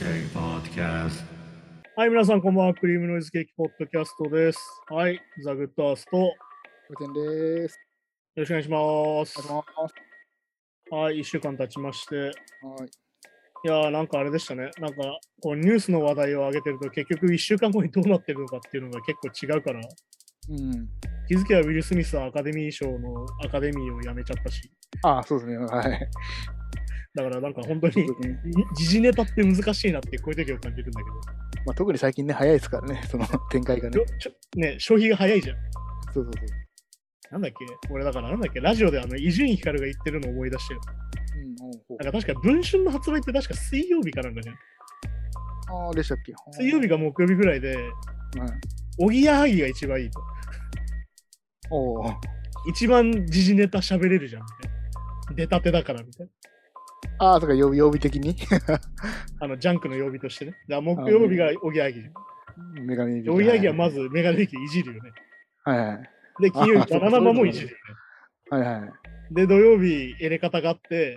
ケーキポッドキャスト。はい、皆さん、こんばんは。クリームノイズケーキポッドキャストです。はい、ザ・グッドアースト、よおてんです。ろしくお願いします。お願いします。はい、1週間経ちまして、はい。いやー、なんかあれでしたね。なんか、こうニュースの話題を上げてると、結局1週間後にどうなってるのかっていうのが結構違うから、うん。気づけばウィル・スミスはアカデミー賞のアカデミーを辞めちゃったし、ああ、そうですね。はい。だからなんか本当に時事ネタって難しいなってこういう時を感じるんだけど、まあ、特に最近ね、早いですからね、その展開がねね、消費が早いじゃん。そうそうそう。なんだっけ？俺だからなんだっけ？ラジオであの伊集院光が言ってるのを思い出してる。うん、なんか確か文春の発売って確か水曜日かなんかじゃん。ああ、でしたっけ？水曜日か木曜日ぐらいで、はい。おぎやはぎが一番いいと。おお。一番時事ネタ喋れるじゃんみたいな。出たてだからみたいな。ああ、そうか、曜日曜日的に？あの、ジャンクの曜日としてね。だから木曜日がおぎやはぎ。メガネおぎやはぎはまず。ずメガネ劇いじるよね。はいはい。で、金曜日あバナナマンもいじるよね。はいはい。で、土曜日エレ方があって、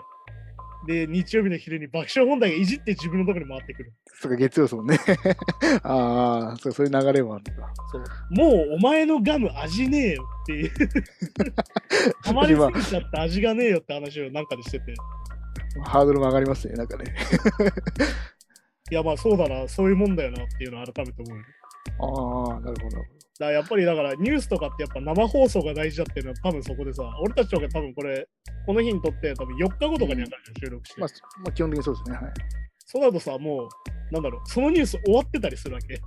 で、日曜日の昼に爆笑問題がいじって自分のところに回ってくる。そうか、月曜ですもんね。ああ、そうそういう流れもあるのか。そうもうお前のガム味ねえよっていう。ハマりすぎちゃって味がねえよって話をなんかでしてて。ハードルも上がりますね、なんかね。いやまあそうだな、そういうもんだよなっていうのを改めて思うよ。ああ、なるほど。だやっぱりだからニュースとかってやっぱ生放送が大事だっていうのは多分そこでさ、俺たちとか多分これ、この日にとって多分4日後とかにある収録して。まあ、まあ、基本的にそうですね。はい。そうなるとさ、もう、なんだろう、そのニュース終わってたりするわけ。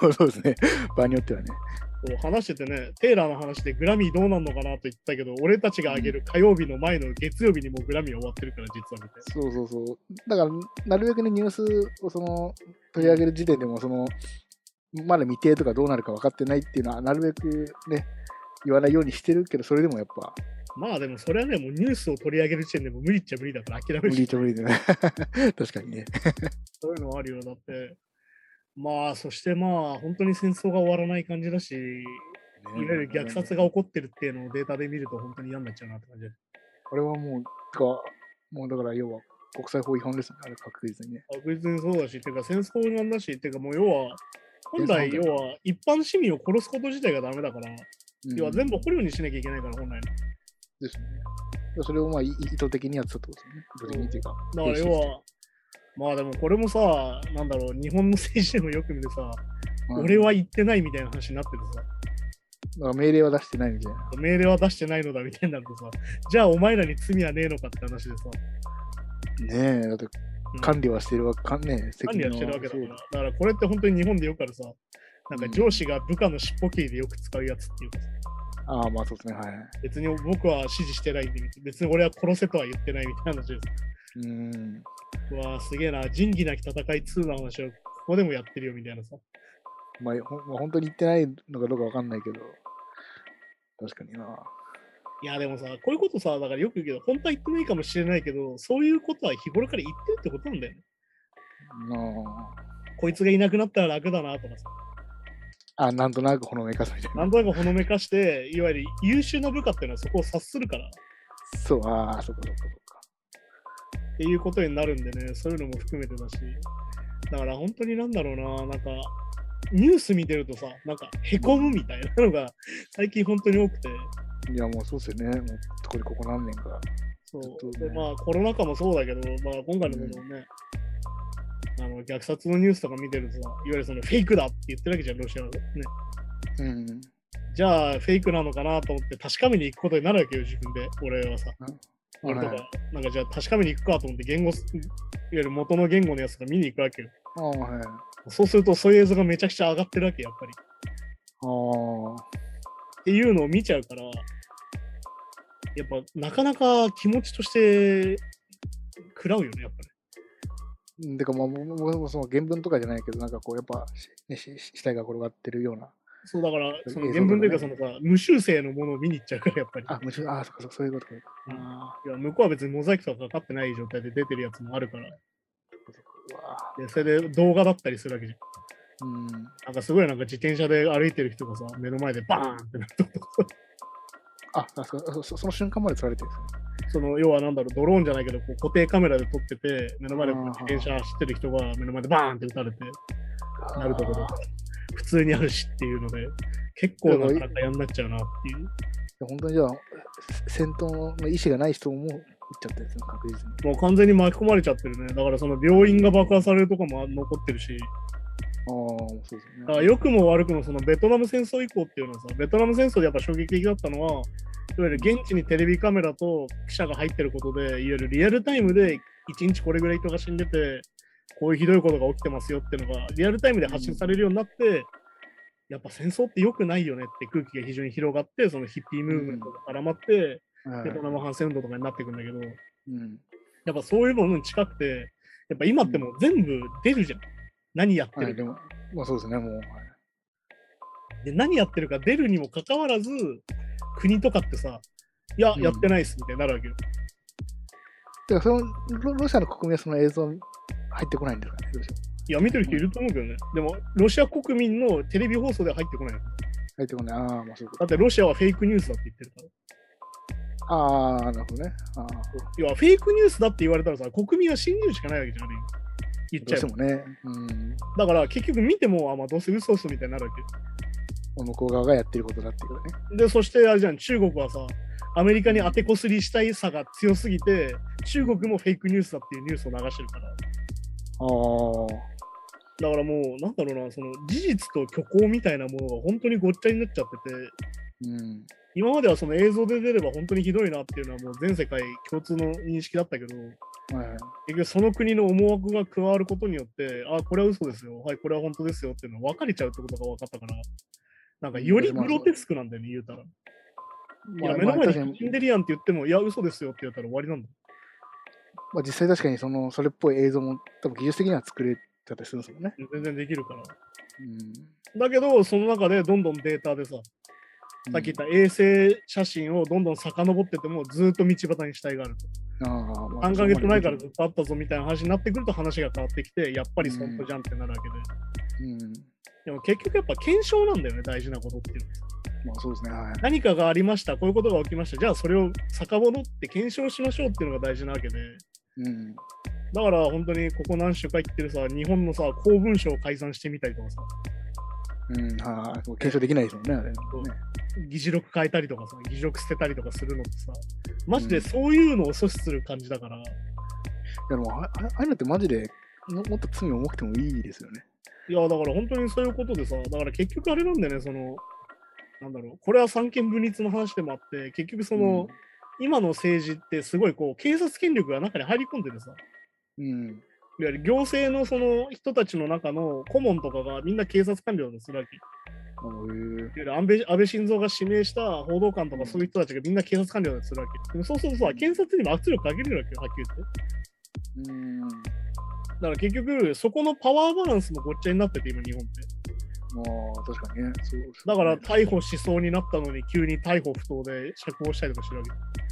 そ うそうですね。場によってはね。こう話しててね、テイラーの話でグラミーどうなんのかなと言ったけど、俺たちが上げる火曜日の前の月曜日にもうグラミー終わってるから、実はみたいそうそうそう。だから、なるべくね、ニュースをその取り上げる時点でも、その、まだ未定とかどうなるか分かってないっていうのは、なるべくね、言わないようにしてるけど、それでもやっぱ、な。まあでもそれはね、もうニュースを取り上げる時点でもう無理っちゃ無理だから諦め無るし理っちゃ無理でね。確かにね。そういうのはあるよだって。まあ、そしてまあ、本当に戦争が終わらない感じだし、いわゆる虐殺が起こってるっていうのをデータで見ると本当に嫌になっちゃうなって感じで。これはもう、か、もうだから要は国際法違反ですね、あれ確実にね。確実にそうだし、てか戦争なんだし、てかもう要は、本来要は一般市民を殺すこと自体がダメだから、うん要は全部捕虜にしなきゃいけないから、本来の。ですね。それをまあい意図的にやってたってことですよね。意図的にっていうか。だから要は、まあでもこれもさ、なんだろう、日本の政治でもよく見てさ、まあ俺は言ってないみたいな話になっててさ、だから命令は出してないみたいな。命令は出してないのだみたいになるとさ、じゃあお前らに罪はねえのかって話でさ、ねえ、だってうん管理はしてるわけ、かんねえ、管理はしてるわけだから。だからこれって本当に日本でよくあるさ、なんか上司が部下の尻尾切りでよく使うやつっていうかさ、ああ、まあそうですね、はい。別に僕は指示してないんで、別に俺は殺せとは言ってないみたいな話です。うーん。うわーすげえな、仁義なき戦い2の話をここでもやってるよみたいなさ。まあ、ほんまあ、本当に言ってないのかどうかわかんないけど、確かにな。いやでもさ、こういうことさ、だからよく言うけど、本当は言ってないかもしれないけど、そういうことは日頃から言ってるってことなんだよね。なこいつがいなくなったら楽だなとかさ、あ、あなんとなくほのめかすみたいな。なんとなくほのめかして、いわゆる優秀な部下っていうのはそこを察するからっそう、ああ、そっかそっかそっか。ていうことになるんでね、そういうのも含めてだし、だから本当になんだろうな、なんか、ニュース見てるとさ、なんかへこむみたいなのが最近本当に多くて、いや、もうそうですよね。もう特にここ何年か。そうねでまあコロナ禍もそうだけど、まあ、今回のこともね、あの虐殺のニュースとか見てるとさ、いわゆるそのフェイクだって言ってるわけじゃん、ロシアはね。うん。じゃあフェイクなのかなと思って確かめに行くことになるわけよ、自分で、俺はさ。俺とか、はいなんかじゃあ確かめに行くかと思って、言語、いわゆる元の言語のやつとか見に行くわけよ。ああ、はい。そうすると、そういう映像がめちゃくちゃ上がってるわけ、やっぱり。っああ。ていうのを見ちゃうから、やっぱなかなか気持ちとして食らうよね、やっぱね。うんてか、まあ、もうもその原文とかじゃないけど、なんかこう、やっぱ、ね、し死体が転がってるような。そうだから、その原文というか、そのさ、無修正のものを見に行っちゃうから、やっぱり。あ、もちろん、ああ、そっかそっか、そういうことか。いや向こうは別にモザイクとかかかってない状態で出てるやつもあるから、わでそれで動画だったりするわけじゃん。うん。なんかすごいなんか自転車で歩いてる人がさ、目の前でバーンってなったとかあ、あそそその瞬間まで撮られてるんですね。その要はなんだろう、ドローンじゃないけど、こう固定カメラで撮ってて、目の前で自転車走ってる人が目の前でバーンって撃たれて、なるところ普通にあるしっていうので、結構なかなかやんなっちゃうなっていう。本当にじゃあ、戦闘の意思がない人も撃っちゃったんですよ、確実に。もう完全に巻き込まれちゃってるね。だからその病院が爆破されるとかも残ってるし、ああ、そうですだからね。良くも悪くもそのベトナム戦争以降っていうのはさ、ベトナム戦争でやっぱ衝撃的だったのは、いわゆる現地にテレビカメラと記者が入ってることで、いわゆるリアルタイムで1日これぐらい人が死んでて、こういうひどいことが起きてますよっていうのが、リアルタイムで発信されるようになって、やっぱ戦争って良くないよねって空気が非常に広がって、そのヒッピームーブメントが絡まって、はいベトナム反戦運動とかになっていくんだけど、うんやっぱそういうものに近くて、やっぱ今ってもう全部出るじゃん。何やってはい、るか。でも、まあそうですね、もう。はいで、何やってるか出るにもかかわらず、国とかってさ、いや、うんやってないっすみたいになるわけよ。だからそのロ、ロシアの国民はその映像入ってこないんですかね、どうしよいや、見てる人いると思うけどね。でも、ロシア国民のテレビ放送では入ってこない入ってこない。ああ、まあそういうこだってロシアはフェイクニュースだって言ってるから。と。ああ、なるほどね。ああ、いや、フェイクニュースだって言われたらさ、国民は信じるしかないわけじゃん。ある意味言っちゃうもね。うん。だから結局見ても、あ、まあどうせ嘘嘘みたいになるわけよ。向こう側がやってることだっていうかね。で、そしてあれじゃん、中国はさ、アメリカに当てこすりしたいさが強すぎて、中国もフェイクニュースだっていうニュースを流してるから。ああ。だからもう、なんだろうな、その事実と虚構みたいなものが本当にごっちゃになっちゃってて、うん。今まではその映像で出れば本当にひどいなっていうのはもう全世界共通の認識だったけど、はい。結局その国の思惑が加わることによって、あ、これは嘘ですよ、はい、これは本当ですよっていうのが分かれちゃうってことが分かったから、なんかよりグロテスクなんだよね、言うたら。いまあや、目の前確かにに死んでるやんって言っても、いや、嘘ですよって言ったら終わりなんだ。まあ、実際確かにそのそれっぽい映像も多分技術的には作れたりするんですもんね。全然できるから。うん。だけど、その中でどんどんデータでさ、さっき言った衛星写真をどんどん遡っててもずっと道端に死体があると。た。ああ、まあ3ヶ月前からずっとあったぞみたいな話になってくると話が変わってきて、やっぱり本当じゃんってなるわけで。うん。でも結局やっぱ検証なんだよね、大事なことっていうのは。まあそうですね。はい。何かがありました、こういうことが起きました、じゃあそれを遡って検証しましょうっていうのが大事なわけで。うん。だから本当にここ何週か言ってるさ、日本のさ、公文書を改ざんしてみたりとかさ、うん。はい。検証できないですもんね、あれ。ね議事録変えたりとかさ、議事録捨てたりとかするのってさ、マジでそういうのを阻止する感じだから、いやでもああいうのってマジでももっと罪重くてもいいですよね。いや、だから本当にそういうことでさ、だから結局あれなんだよね、その、なんだろう、これは三権分立の話でもあって、結局その、今の政治ってすごいこう、警察権力が中に入り込んでてさ、うん。うん。いわゆる行政のその人たちの中の顧問とかがみんな警察官僚だとするわけ。い安倍安倍晋三が指名した報道官とかそういう人たちがみんな警察官僚だとするわけ。でもそうするとさ、検察にも圧力かけれるわけよ、はっきり言って。うん。まだから結局、そこのパワーバランスもごっちゃになってて、今、日本って。あ、確かにね。そうだから逮捕しそうになったのに、急に逮捕不当で釈放したりとかしてるわけ。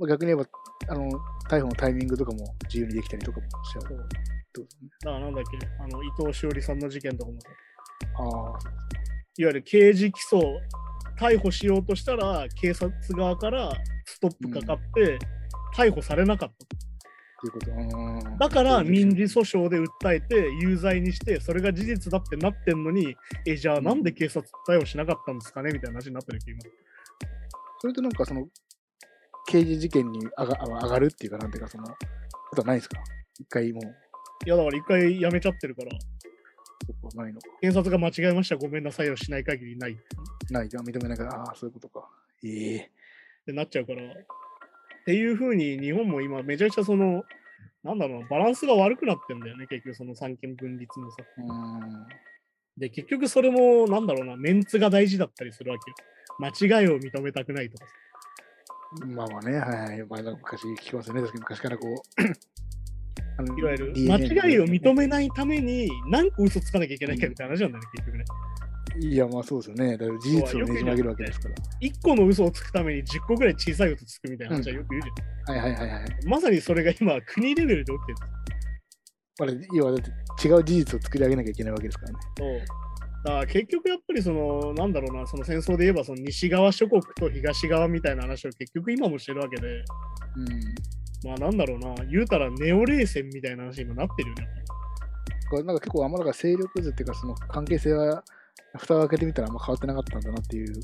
まあ逆に言えば、あの、逮捕のタイミングとかも自由にできたりとかもしちゃうってことですね。だからなんだっけ、あの伊藤詩織さんの事件とかもさ、ああ、いわゆる刑事起訴、逮捕しようとしたら、警察側からストップかかって、逮捕されなかった。いうこと。うんだから民事訴訟で訴えて有罪にして、それが事実だってなってんのに、え、じゃあなんで警察逮捕しなかったんですかね？みたいな話になってる今。それとなんかその、刑事事件に上が上がるっていうか、なんていうか、その、ことはないですか？一回もう、いや、だから一回辞めちゃってるから、そこはないのか。検察が間違えました、ごめんなさいをしない限りないっない、じゃあ認めないから、ああ、そういうことか。ええてなっちゃうから。っていうふうに日本も今めちゃくちゃその、なんだろうな、バランスが悪くなってんだよね、結局その三権分立のさ。うん。で、結局それも、なんだろうな、メンツが大事だったりするわけよ。間違いを認めたくないとかさ。まあまあね、はいはい。まあ、昔聞きますよね。確かに昔からこう。あのいわゆる間違いを認めないために何個嘘つかなきゃいけないかみたいな話なんだよね、結局ね。いや、まあそうですよね。だから事実をねじ曲げるわけですから。1個の嘘をつくために10個ぐらい小さい嘘つくみたいな話はよく言うじゃん。はいはいはいはい。まさにそれが今、国レベルで起きてるまあ、要はだって違う事実を作り上げなきゃいけないわけですからね。と。だから結局やっぱりその、なんだろうな、その戦争で言えばその西側諸国と東側みたいな話を結局今もしてるわけで、うん。まあなんだろうな、言うたらネオ冷戦みたいな話に今なってるよね。これなんか結構あんまなんか勢力図っていうかその関係性は蓋を開けてみたらあんま変わってなかったんだなっていう。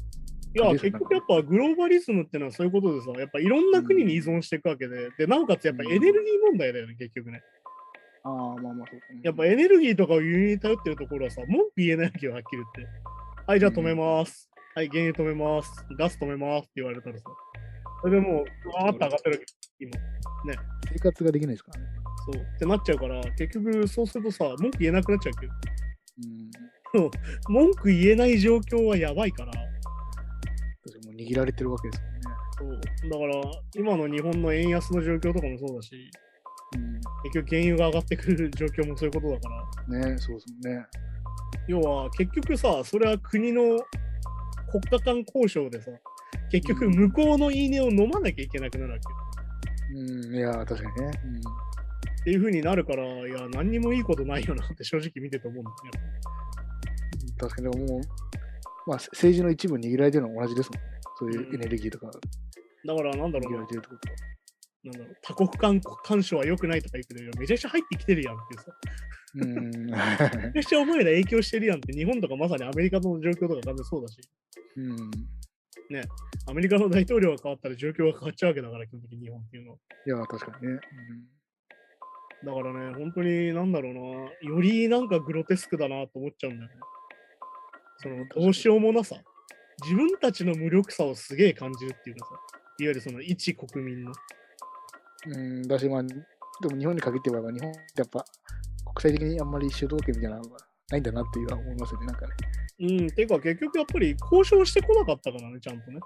いや、結局やっぱグローバリズムってのはそういうことでさ、やっぱいろんな国に依存していくわけで、で、なおかつやっぱエネルギー問題だよね、結局ね。ああ、まあまあそうか。やっぱエネルギーとかを輸入に頼ってるところはさ、文句言えないわけよ、はっきり言って。はい、じゃあ止めます。はい、原油止めます。ガス止めますって言われたらさ、それでもう、わーって上がってるわけ、今。生活ができないですからね。そう。ってなっちゃうから、結局そうするとさ、文句言えなくなっちゃうわけど、うん。文句言えない状況はやばいから、もう握られてるわけですもんね。そう。だから、今の日本の円安の状況とかもそうだし、結局原油が上がってくる状況もそういうことだから、うん。ねそうですね。要は結局さ、それは国の国家間交渉でさ、結局向こうの言い値を飲まなきゃいけなくなるわけよ。うん。いや、確かにね。っていう風になるから、いや、何にもいいことないよなって正直見てて思うんだよ。うん。確かに、でももう、まあ政治の一部握られてるのは同じですもんね。そういうエネルギーとかだから、なんだろうな握なんだろう多国間干渉は良くないとか言ってるよ。めちゃくちゃ入ってきてるやんっていうさ。うん。めちゃくちゃお前ら影響してるやんって、日本とかまさにアメリカの状況とか完全そうだし、うん。アメリカの大統領が変わったら状況が変わっちゃうわけだから、基本的に日本っていうのは。いや、確かにね。だからね、本当になんだろうな、よりなんかグロテスクだなと思っちゃうんだよね。そのどうしようもなさ。自分たちの無力さをすげえ感じるっていうかさ、いわゆるその一国民の。うん。うん、だし、まあ、でも日本に限って言えば、日本ってやっぱ国際的にあんまり主導権みたいなのがないんだなっていうのは思いますよね、なんかね。うん、ていうか結局やっぱり交渉してこなかったからね、ちゃんとね。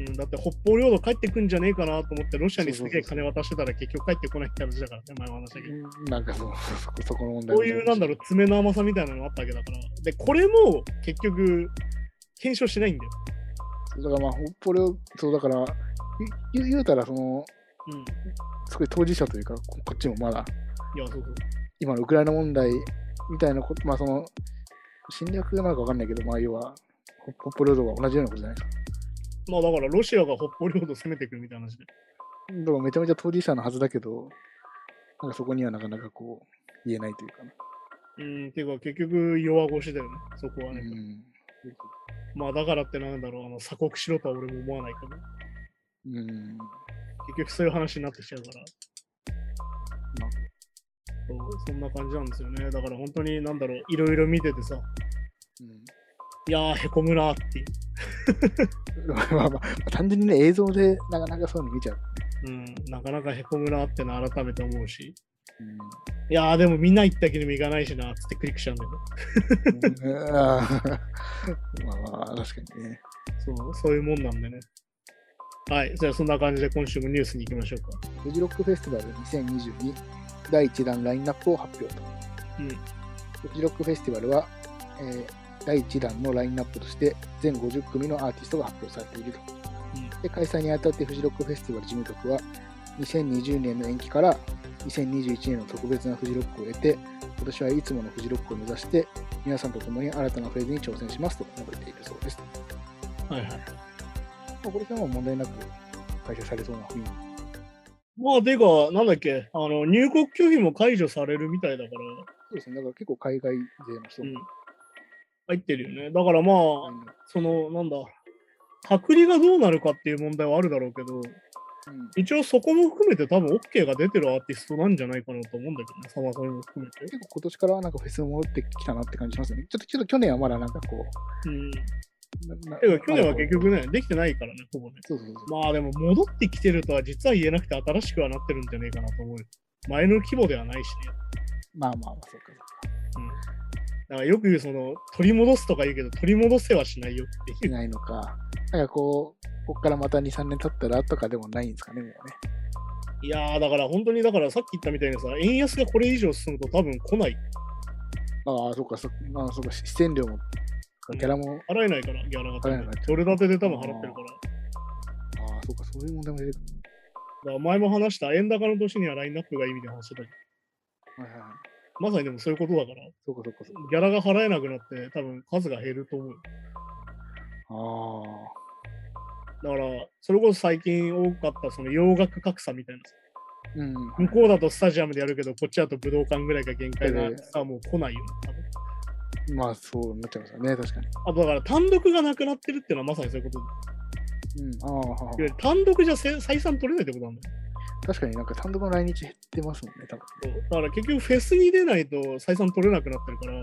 うん、だって北方領土帰ってくんじゃねえかなと思って、ロシアにすげえ金渡してたら結局帰ってこないって話だからね、前も話したけど。うん。なんかそう、そこそこの問題こういうなんだろう、爪の甘さみたいなのがあったわけだから。で、これも結局、検証しないんだよ。だからまあ、これを、そうだから、言うたら、その、うん。すごい当事者というか、ここっちもまだ、いや、そうそう。今のウクライナ問題みたいなこと、まあその、侵略なのかわかんないけど、まあ要は、北北方領土が同じようなことじゃないですか。まあだからロシアが北方領土を攻めてくるみたいな話で。だからめちゃめちゃ当事者のはずだけど、なんかそこにはなかなかこう、言えないというかな。うん、ていうか結局弱腰だよね、そこはね。うん。まあだからってなんだろう、あの鎖国しろとは俺も思わないけど、うん。結局そういう話になってきちゃうから。まあそうそんな感じなんですよね。だから本当になんだろう、いろいろ見ててさ、うんいやー、へこむなーって。まあまあまあ、単純にね、映像でなかなかそういうの見ちゃう。うん、なかなかへこむなーってのは改めて思うし。うんいやー、でもみんな行ったけども行かないしなーっつってクリックしちゃうんだけど。まあまあ、確かにね。そう、そういうもんなんでね。はい、じゃあそんな感じで今週もニュースに行きましょうか。フジロックフェスティバル2022第1弾ラインナップを発表と。うんフジロックフェスティバルは、えー第1弾のラインナップとして全50組のアーティストが発表されていると。うんで開催にあたってフジロックフェスティバル事務局は2020年の延期から2021年の特別なフジロックを得て今年はいつものフジロックを目指して皆さんと共に新たなフェーズに挑戦しますと述べているそうです。はいはい。まあ、これでも問題なく開催されそうな雰囲気。まあ、てか、なんだっけ、あの、入国拒否も解除されるみたいだから、そうですね。だから結構海外勢の人もうん。入ってるよね。だからまあ、その、なんだ、隔離がどうなるかっていう問題はあるだろうけど、うん一応そこも含めて多分 OK が出てるアーティストなんじゃないかなと思うんだけどね、サマソニも含めて。結構今年からはなんかフェス戻ってきたなって感じしますよね。ちょっと去年はまだなんかこうん。う。ななてか、去年は結局ね、できてないからね、ほぼね。そうそうそう。まあでも戻ってきてるとは実は言えなくて新しくはなってるんじゃねえかなと思うよ。前の規模ではないしね。まあまあまあ、そうか。うん。だからよく言うその、取り戻すとか言うけど、取り戻せはしないよっていいう。ないのか。なんかこう、ここからまた2、3年経ったらとかでもないんですかね、もうね。いやー、だから本当に、だからさっき言ったみたいにさ、円安がこれ以上進むと多分来ない。ああ、そうか、そまあ、そうか、出演料も、ギャラも、払えないから、ギャラが払えない。ドル建てで多分払ってるから。ああ、そうか、そういう問題も出てくだから前も話した円高の年にはラインナップがいいみたいな話だけど。る。はいはいはい。まさにでもそういうことだから、そうかそうかそ。ギャラが払えなくなって、多分数が減ると思う。あだから、それこそ最近多かったその洋楽格差みたいな。うん。向こうだとスタジアムでやるけど、こっちだと武道館ぐらいが限界なええさ、もう来ないよ、多分。まあそうなっちゃいますよね、確かに。あとだから単独がなくなってるっていうのはまさにそういうことで。うん。ああ、いわゆる単独じゃせ採算取れないってことなんだよ。確かになんか単独の来日減ってますもんね、多分。そうだから結局フェスに出ないと採算取れなくなってるから、う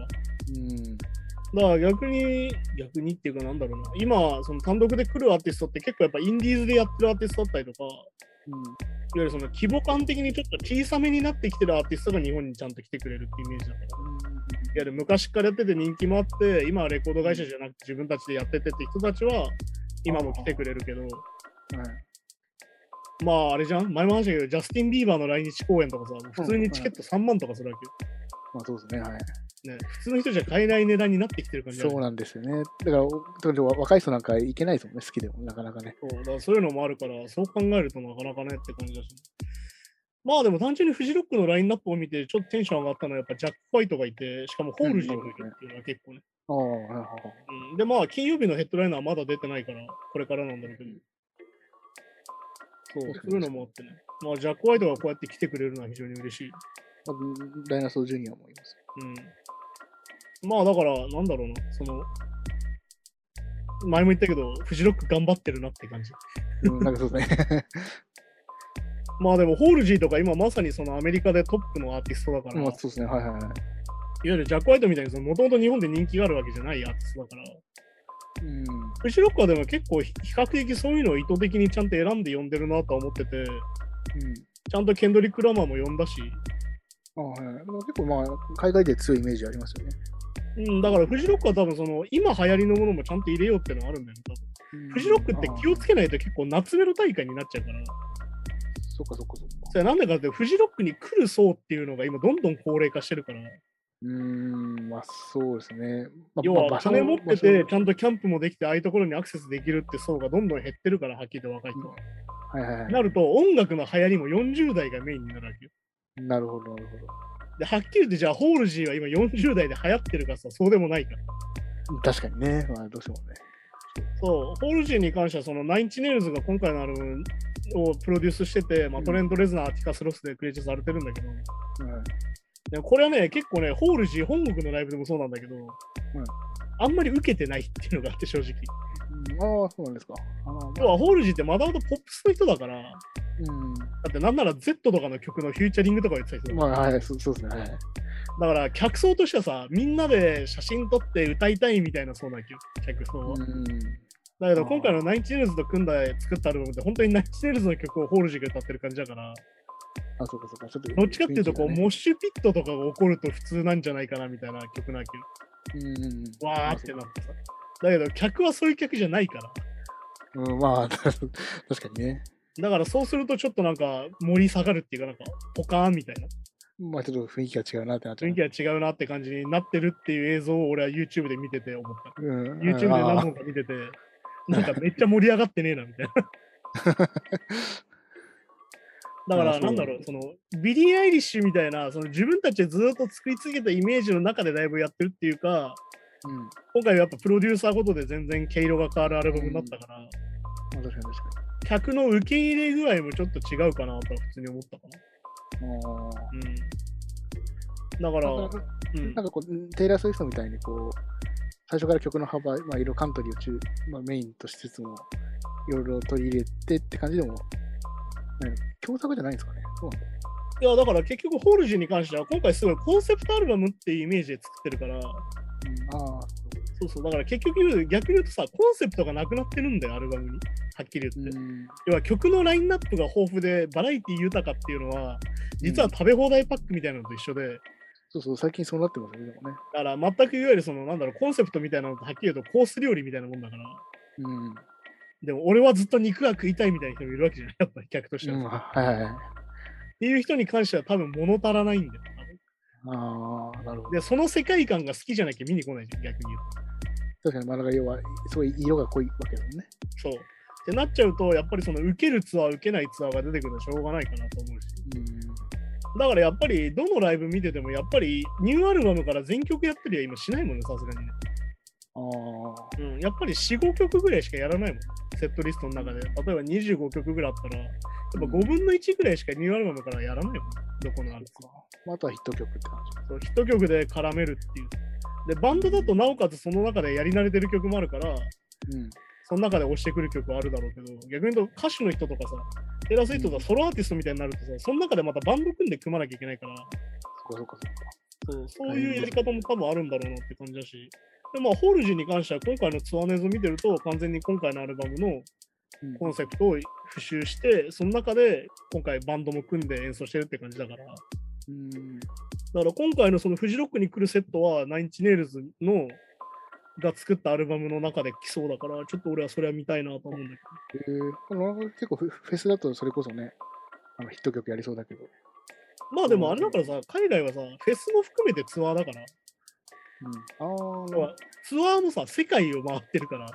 ん。だから逆に、逆にっていうかなんだろうな、今、その単独で来るアーティストって結構やっぱインディーズでやってるアーティストだったりとか、いわゆるその規模感的にちょっと小さめになってきてるアーティストが日本にちゃんと来てくれるってイメージだから。いわゆる昔からやってて人気もあって、今はレコード会社じゃなくて自分たちでやっててって人たちは、今も来てくれるけど、うん。はい。まああれじゃん？前も話したけど、ジャスティン・ビーバーの来日公演とかさ、普通にチケット3万とかするわけよ。まあそうですね、はい。ね、普通の人じゃ買えない値段になってきてる感じそうなんですよね。だから、特に若い人なんかいけないですもんね、好きでも、なかなかね。そうだからそういうのもあるから、そう考えるとなかなかねって感じだし。まあでも単純にフジロックのラインナップを見てちょっとテンション上がったのはやっぱジャック・ファイトがいて、しかもホールジーもいるっていうのは結構ね。ああ、でまあ金曜日のヘッドライナーはまだ出てないから、これからなんだろうけど。そう、そういうのもあってね。まあジャック・ファイトがこうやって来てくれるのは非常に嬉しい。まあダイナソージュニアもいます。うん。まあだから、なんだろうな、その、前も言ったけど、フジロック頑張ってるなって感じ。うん、なんかそうですね。まあでも、ホールジーとか今まさにそのアメリカでトップのアーティストだから、まあいわそうですね、はいはいはい。ゆるジャック・ホワイトみたいにもともと日本で人気があるわけじゃないアーティストだから、うん。フジロックはでも結構比較的そういうのを意図的にちゃんと選んで呼んでるなとは思ってて、うん。ちゃんとケンドリック・ラマーも呼んだし、ああはい。結構まあ、海外で強いイメージありますよね。うん、だからフジロックは多分その今流行りのものもちゃんと入れようってのはあるんだよね、多分。フジロックって気をつけないと結構夏メロ大会になっちゃうから、そっかそっかそっか。それなんでかってフジロックに来る層っていうのが今どんどん高齢化してるから、うーん、まあそうですね。まあ要は金持っててちゃんとキャンプもできてああいうところにアクセスできるって層がどんどん減ってるから、はっきりと若い人は。はいはいはい。なると音楽の流行りも40代がメインになるわけよ。なるほど、なるほど。で、はっきり言ってじゃあホールジーは今40代で流行ってるかさ、そうでもないから。確かにね、まあどうしてもね。そう、ホールジーに関してはそのナインチネイルズが今回のアルバムをプロデュースしてて、まあ、うんトレント・レズナー、アティカス・ロスでクレジットされてるんだけど、はいでもこれはね、結構ね、ホールジー本国のライブでもそうなんだけど、あんまり受けてないっていうのがあって、正直。うんああ、そうなんですか。要はホールジーってまだまだポップスの人だから、だうん。ってなんなら Z とかの曲のフューチャリングとか言ってた人だまあ、はい、そうですね。はい。だから客層としてはさ、みんなで写真撮って歌いたいみたいなそうな客層は。うん。だけど今回のナインチネイルズと組んだ作ったアルバムって本当にナインチネイルズの曲をホールジーが歌ってる感じだから、あ、そうかそうか。ちょっと。どっちかっていうとこう、モッシュピットとかが起こると普通なんじゃないかなみたいな曲なわけよ。うん。わーってなってさ。だけど客はそういう曲じゃないから。うん、まあ、確かにね。だからそうするとちょっとなんか盛り下がるっていうかなんかポカーンみたいなまあ、ちょっと雰囲気が違うなってなっちゃう。雰囲気が違うなって感じになってるっていう映像を俺は YouTube で見てて思った。うん。YouTube で何あ本か見てて、なんかめっちゃ盛り上がってねえなみたいな。だから、なんだろう、その、ビリー・アイリッシュみたいな、その自分たちでずっと作り続けたイメージの中でライブやってるっていうか、うん。ま今回はやっぱプロデューサーごとで全然毛色が変わるアルバムになったから、あ、確かに確か客の受け入れ具合もちょっと違うかなとは普通に思ったかな。に。あうん。だから、あ。なんかうんなんかこう、テイラー・スウィフトみたいにこう、最初から曲の幅、まあ、いろいろカントリーを中、まあ、メインとしつつも、いろいろ取り入れてって感じでも、ね、共作じゃないんですかね？そうなんだ。いや、だから結局、ホールジーに関しては、今回すごいコンセプトアルバムっていうイメージで作ってるから、うん、ああ、そうそう、だから結局逆に言うとさ、コンセプトがなくなってるんだよ、アルバムに。はっきり言って。うん。要は曲のラインナップが豊富で、バラエティ豊かっていうのは、実は食べ放題パックみたいなのと一緒で、そうそう、最近そうなってますよね、でもね。だから全くいわゆるその、なんだろう、コンセプトみたいなのとはっきり言うとコース料理みたいなもんだから、うん。でも俺はずっと肉が食いたいみたいな人もいるわけじゃない、やっぱり客としては。うん、っはいはいはい。ていう人に関しては多分物足らないんだよ。ああ、なるほど。で、その世界観が好きじゃなきゃ見に来ないじゃん、逆に言うと。確かに、まあ、だから要は、すごい色が濃いわけだもんね。そう。ってなっちゃうと、やっぱりその受けるツアー、受けないツアーが出てくるのはしょうがないかなと思うし。うん。だからやっぱりどのライブ見ててもやっぱりニューアルバムから全曲やったりは今しないもんね、さすがにね。ああ。うん、やっぱり4、5曲ぐらいしかやらないもん。セットリストの中で。例えば25曲ぐらいあったら、やっぱ5分の1ぐらいしかニューアルバムからやらないもん。どこのアルバムまあ、あとはヒット曲って感そうヒット曲で絡めるっていう。で、バンドだとなおかつその中でやり慣れてる曲もあるから、じ。うん。その中で押してくる曲はあるだろうけど、逆に言うと歌手の人とかさ、テラスイートとかソロアーティストみたいになるとさ、その中でまたバンド組んで組まなきゃいけないから。そうそういうやり方も多分あるんだろうなって感じだし、でまあ、ホールジーに関しては今回のツアーの映像を見てると、完全に今回のアルバムのうんコンセプトを復習して、その中で今回バンドも組んで演奏してるって感じだから、だうん。から今回のそのフジロックに来るセットは、ナインチネイルズのが作ったアルバムの中で来そうだから、ちょっと俺はそれは見たいなと思うんだけど。えー、結構フフェスだとそれこそね、あのヒット曲やりそうだけど。まあでもあれだからさ、海外はさ、フェスも含めてツアーだから、うん。ああ、ツアーもさ、世界を回ってるから、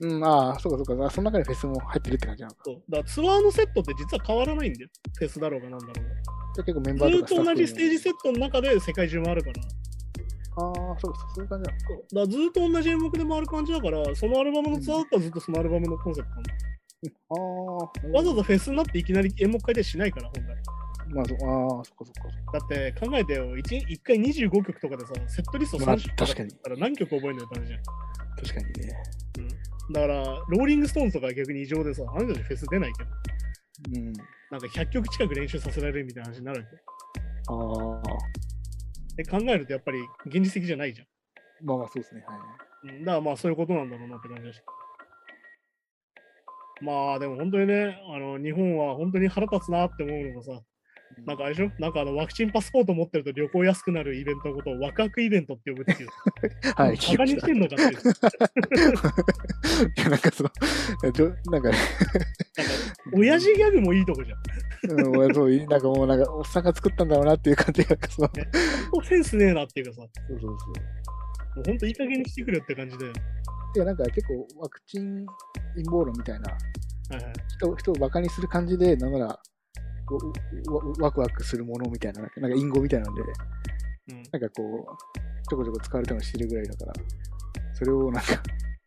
うん、ああ、そうかそうか。あその中でフェスも入ってるって感じなのか。そうだからツアーのセットって実は変わらないんだよ。フェスだろうがなんだろうが。じゃあ結構メンバーずーっと同じステージもセットの中で世界中回るから。ああ、そうか、そういう感じなのか。だずーっと同じ演目で回る感じだから、そのアルバムのツアーだったらずっとそのアルバムのコンセプトなの。ああ、わざわざフェスになっていきなり演目変えてしないから、本来。まあ、そう ああ、そっかそっか。だって考えてよ、1, 一回25曲とかでさ、セットリストまあ3曲確かにだったら何曲覚えんのよって話じゃん。確かにね。だから、ローリングストーンズとか逆に異常でさ、あの人たちフェス出ないけど、うん。なんか100曲近く練習させられるみたいな話になるわけ。ああ、で考えるとやっぱり現実的じゃないじゃん。まあまあそうですね。はい。うんだからまあそういうことなんだろうなって感じだし。まあでも本当にね、あの日本は本当に腹立つなって思うのがさ、なんかあれでしょ？なんかあのワクチンパスポート持ってると旅行安くなるイベントのことをワクワクイベントって呼ぶっていう。はい、バカにしてんのかっていう。いやなんかその、ちょなんかね、親父ギャグもいいとこじゃん。うん俺そういなんかもうなんかおっさんが作ったんだろうなっていう感じが、その本当センスねえなっていうかさ、もそうそうそう。う本当いい加減にしてくれよって感じで。はいいやなんか結構ワクチン陰謀論みたいなはい。人人をバカにする感じで、なんならワクワクするものみたいな、なんか隠語みたいなんで、うん、なんかこう、ちょこちょこ使われたのしてるぐらいだから、それをなんか、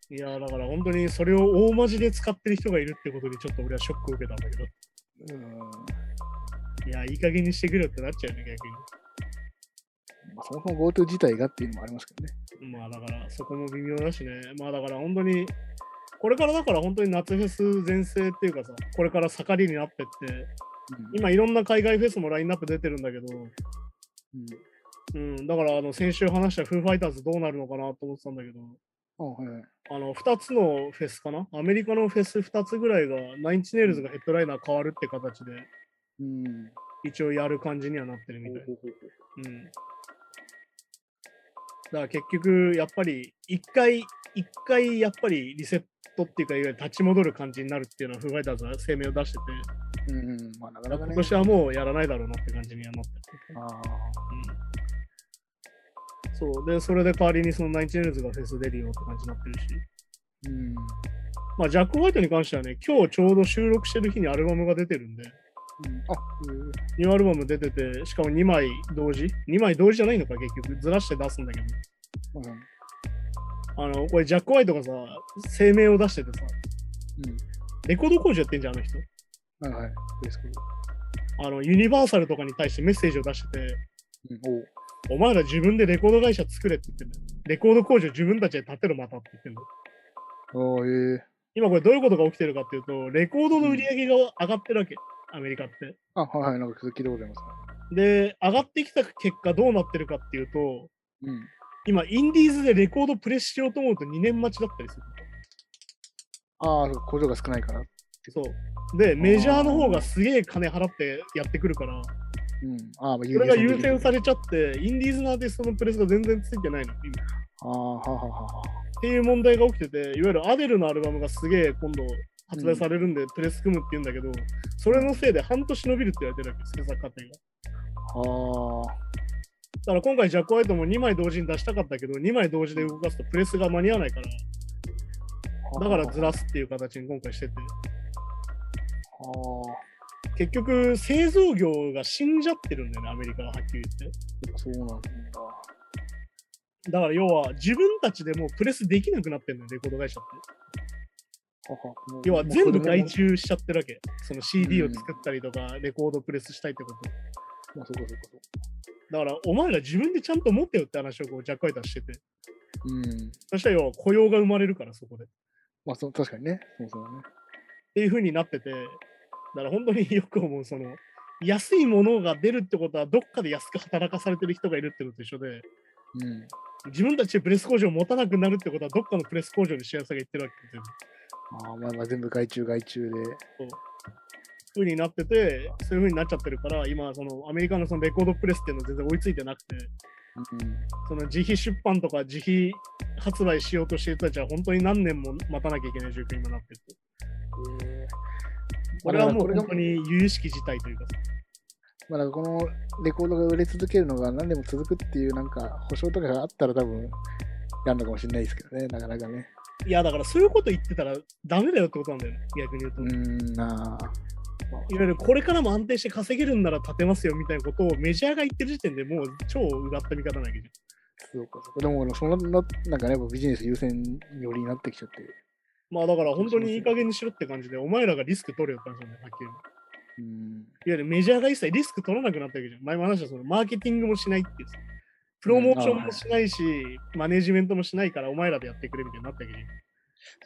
いやだから本当にそれを大マジで使ってる人がいるってことにちょっと俺はショックを受けたんだけど。うん、いや、いい加減にしてくれよってなっちゃうね、逆に。まあそもそも GoTo 自体がっていうのもありますけどね。まあだからそこも微妙だしね。まあだから本当に、これからだから本当に夏フェス全盛っていうかさ、これから盛りになってって、うん今いろんな海外フェスもラインナップ出てるんだけど、うん。うん、だからあの先週話したフーファイターズどうなるのかなと思ってたんだけど、あはいはい。あの2つのフェスかな？アメリカのフェス2つぐらいが、ナインチネイルズがヘッドライナー変わるって形で、うん。一応やる感じにはなってるみたい。うん。だから結局、やっぱり、一回、一回、やっぱりリセットっていうか、いわゆる立ち戻る感じになるっていうのは、フーファイターズは声明を出してて、うん、まあなかなかね。今年はもうやらないだろうなって感じにはなってる。あうん。そう。で、それで代わりにそのナインチネイルズがフェス出るよって感じになってるし、ーうん。まあ、ジャック・ホワイトに関してはね、今日ちょうど収録してる日にアルバムが出てるんで、うん、あ、ニューアルバム出てて、しかも2枚同時 ?2 枚同時じゃないのか、結局。ずらして出すんだけど。えー、うん。あの、これジャック・ホワイトがさ、声明を出しててさ、レコード工場やってんじゃん、あの人。うん。はいはい。ですけど。あの、ユニバーサルとかに対してメッセージを出してて、うん、お前ら自分でレコード会社作れって言ってんだよ。レコード工場自分たちで建てろまたって言ってんだよ。おーえー、今これどういうことが起きてるかっていうと、レコードの売り上げが上がってるわけ、アメリカって。あ、はいはい。なんか聞いたことありますで、上がってきた結果どうなってるかっていうと、うん。今、インディーズでレコードプレスしようと思うと2年待ちだったりする。ああ、工場が少ないから。そう。で、メジャーの方がすげえ金払ってやってくるから、うん。あそれが優先されれちゃって、インディーズのアーティストのプレスが全然ついてないの、今。ああ、はあはあはあ。っていう問題が起きてて、いわゆるアデルのアルバムがすげえ今度発売されるんで、プレス組むって言うんだけど、それのせいで半年伸びるって言われてるわけ制作過程が。ああ、だから今回ジャック・ホワイトも2枚同時に出したかったけど、2枚同時で動かすとプレスが間に合わないから、だからずらすっていう形に今回してて。あ結局製造業が死んじゃってるんだよね、アメリカがはっきり言って。そうなんだ。だから要は自分たちでもうプレスできなくなってんのよ、レコード会社って。はは要は全部外注しちゃってるわけ。その CD を作ったりとか、レコードプレスしたいってこと。まあ、そうかそう。だから、お前ら自分でちゃんと持ってよって話をこうジャック・アイターしてて。うん。そしたら要は雇用が生まれるから、そこで。っまあ、そう確かにね。そうそうね。ていう風になってて、だから本当によく思う、その、安いものが出るってことは、どっかで安く働かされてる人がいるってのと一緒で、うん。自分たちでプレス工場を持たなくなるってことは、どっかのプレス工場に幸せがいってるわけですよ。ああ、まあまあ全部外注外注で。風になってて、そういう風になっちゃってるから、今、そのアメリカのそのレコードプレスっていうのは全然追いついてなくて、うん。その自費出版とか自費発売しようとしてる人たちは本当に何年も待たなきゃいけない状況に今なってて。えこれはもう本当に由々しき事態というかさ。まあ、なんかこのレコードが売れ続けるのが何年も続くっていうなんか保証とかがあったら多分やるのかもしれないですけどね、なかなかね。いや、だからそういうこと言ってたらダメだよってことなんだよね、逆に言うと。うん、なあ。まあわゆるこれからも安定して稼げるんなら立てますよみたいなことをメジャーが言ってる時点でもう超うがった見方なわけじそうかそうか。でも、そのななんかね、やっぱビジネス優先よりになってきちゃって。ゃん。まあだから本当にいい加減にしろって感じで、お前らがリスク取れよって話なんだよ、はっきり言う。うん。いわゆるメジャーが一切リスク取らなくなったわけじゃん。前も話したそのマーケティングもしないっていうさ。プロモーションもしないし、マネジメントもしないからお前らでやってくれみたいになったわけじゃん。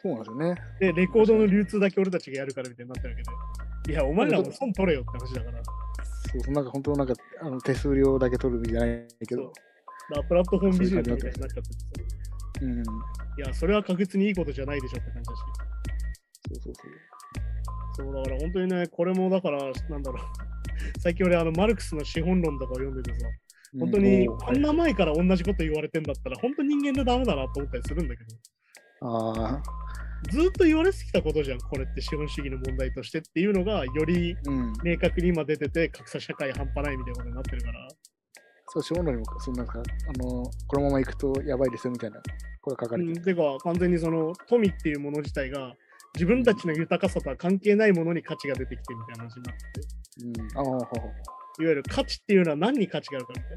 そうなんですよね。で、レコードの流通だけ俺たちがやるからみたいになってるわけで。いや、お前らも損取れよって話だから。そうそう、なんか本当なんかあの手数料だけ取るみたいないけど。だプラットフォームビジネスみたいになっちゃって。うん。いや、それは確実にいいことじゃないでしょって感じだし。そうそうそう。そう、だから本当にね、これもだから、なんだろう。最近俺、あの、マルクスの資本論とかを読んでてさ、本当にうんこんな前から同じこと言われてんだったら、本当人間でダメだなと思ったりするんだけど。ああ、ずっと言われてきたことじゃん、これって資本主義の問題としてっていうのが、よりうん。明確に今出てて、格差社会半端ないみたいなことになってるから、そう、資本論にも、そんなんか、あの、このまま行くとやばいですよみたいな、これ書かれてる。うん、てか、完全にその富っていうもの自体が、自分たちの豊かさとは関係ないものに価値が出てきてみたいな話になってて、うん。ああ、ほうほいわゆる価値っていうのは何に価値があるかみたいな。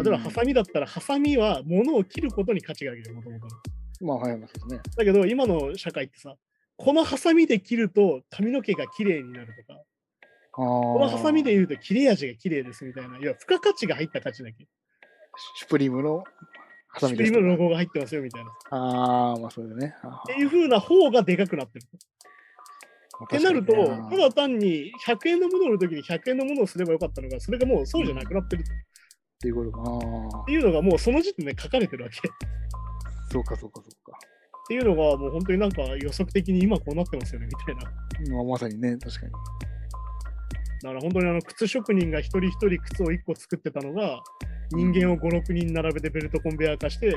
う例えば、ハサミだったら、ハサミは物を切ることに価値があるけど、もともと。まあ、はい、ますね。だけど、今の社会ってさ、このハサミで切ると髪の毛が綺麗になるとか。このハサミで言うと切れ味が綺麗ですみたいな、いや、付加価値が入った価値だけ。シュプリームのハサスプリーミですとかムのロゴが入ってますよみたいな。っああ、まあそうだよね。あていう風な方がでかくなってる。あってなると、ただ単に100円のものを売るときに100円のものをすればよかったのが、それがもうそうじゃなくなってるっっていうことか。ああていうのがもうその時点で書かれてるわけ。っそうか、そうか、そうか。ていうのがもう本当になんか予測的に今こうなってますよねみたいな。まあ、まさにね、確かに。だから本当にあの靴職人が一人一人靴を1個作ってたのが、人間を5、6人並べてベルトコンベヤー化して、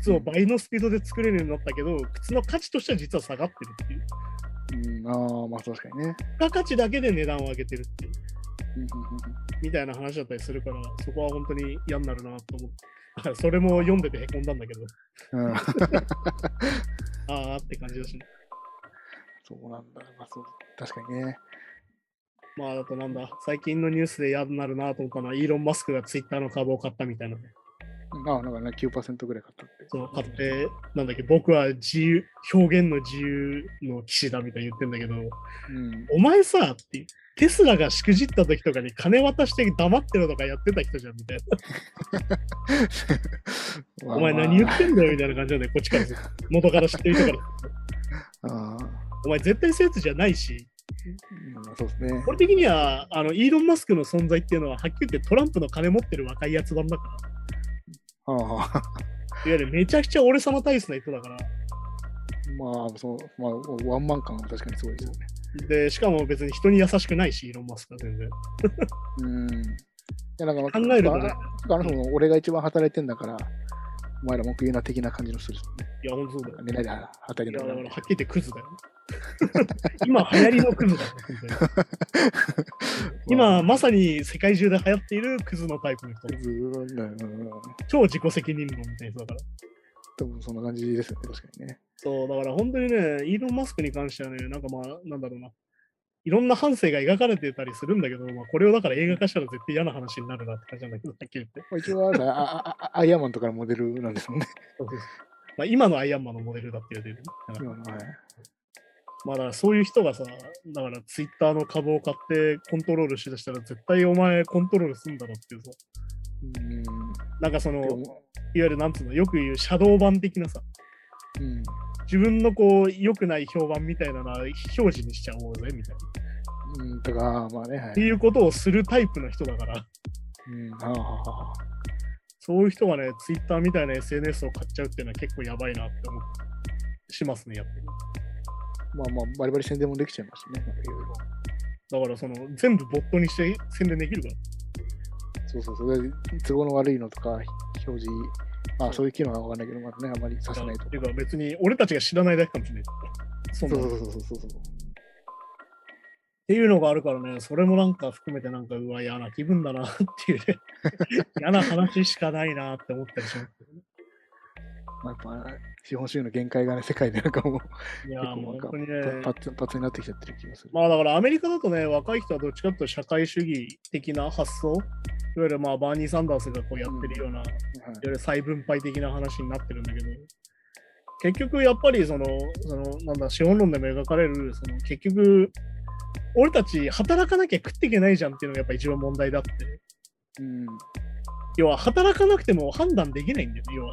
靴を倍のスピードで作れるようになったけど、靴の価値としては実は下がってるっていう。うん、ああ、まあ確かにね。付加価値だけで値段を上げてるっていう。みたいな話だったりするから、そこは本当に嫌になるなと思って。それも読んでてへこんだんだけど、うん、う んああって感じだしね。そうなんだ。まあそう、確かにね。まあ、あとなんだ、最近のニュースで嫌になるなと思ったのは、イーロン・マスクがツイッターの株を買ったみたいな。ああ、なんかね、9%ぐらい買ったって。そう、買って、なんだっけ、僕は自由、表現の自由の騎士だみたいに言ってんだけど、うん。お前さ、ってテスラがしくじった時とかに金渡して黙ってるとかやってた人じゃんみたいな。お前何言ってんだよみたいな感じなんだよ、こっちから。元から知ってる人から。ああ、お前絶対そういうやつじゃないし、そうですね。俺的には、あの、イーロン・マスクの存在っていうのは、はっきり言ってトランプの金持ってる若いやつ版だから。ああ、いわゆるめちゃくちゃ俺様体質な人だから。まあ、そう、まあ、ワンマン感は確かにすごいですよね。で、しかも別に人に優しくないし、イーロン・マスクは全然。うん。いや、なん。か、考えるとねあの人も俺が一番働いてん。だから、お前ら文句言うな的な感じの人ですもん。ね。いや、ほん。とそうだよ。寝ないで働い、てん。だからだから、はっきり言ってクズだよ。今流行りのクズだよ、本当に。今、まさに世界中で流行っているクズのタイプの人。ずーっとねうん超自己責任論みたいな人だから。多分そんな感じですよね、確かにね。そう、だから本当にね、イーロン・マスクに関してはね、なんかまあ、なんだろうな。いろんな反省が描かれてたりするんだけど、まあ、これをだから映画化したら絶対嫌な話になるなって感じなんだけど、はっきり言って。まあ一応ああアイアンマンとかのモデルなんですもんね。そうそうまあ、今のアイアンマンのモデルだって言われてる、ね。まあだからそういう人がさ、だからツイッターの株を買ってコントロールしだしたら絶対お前コントロールすんだろっていうさ、うん。なんかその、いわゆるなんつうの、よく言うシャドー版的なさ、うん。自分のこう、良くない評判みたいなのは表示にしちゃおうぜみたいな。うん、とか、まあね、はい。っていうことをするタイプの人だから、うん、はあそういう人がね、ツイッターみたいな SNS を買っちゃうっていうのは結構やばいなって思うしますね、やっぱり。まあまあ、バリバリ宣伝もできちゃいますしね。だからその全部ボットにして宣伝できるから。そうそうそう。で都合の悪いのとか、表示、まあそそうういう機能はわかんないけど、まだね、あんまりさせないとっていうか別に俺たちが知らないだけかもしれない。そうそうそうそうそうそう。ていうのがあるからね、それもなんか含めてなんか、うわ、嫌な気分だなっていうね、嫌な話しかないなって思ったりしますけどね。まあ、やっぱ、資本主義の限界がね、世界でなんかもう、いやーもう本当にねパッツンパッツンになってきちゃってる気がする。まあだからアメリカだとね、若い人はどっちかというと社会主義的な発想、いわゆるまあバーニー・サンダースがこうやってるような、いわはいゆる再分配的な話になってるんだけど、結局やっぱりその、そのなんだ、資本論でも描かれる、その結局、俺たち働かなきゃ食っていけないじゃんっていうのがやっぱ一番問題だって。うん。要は働かなくても判断できないんだよね、要は。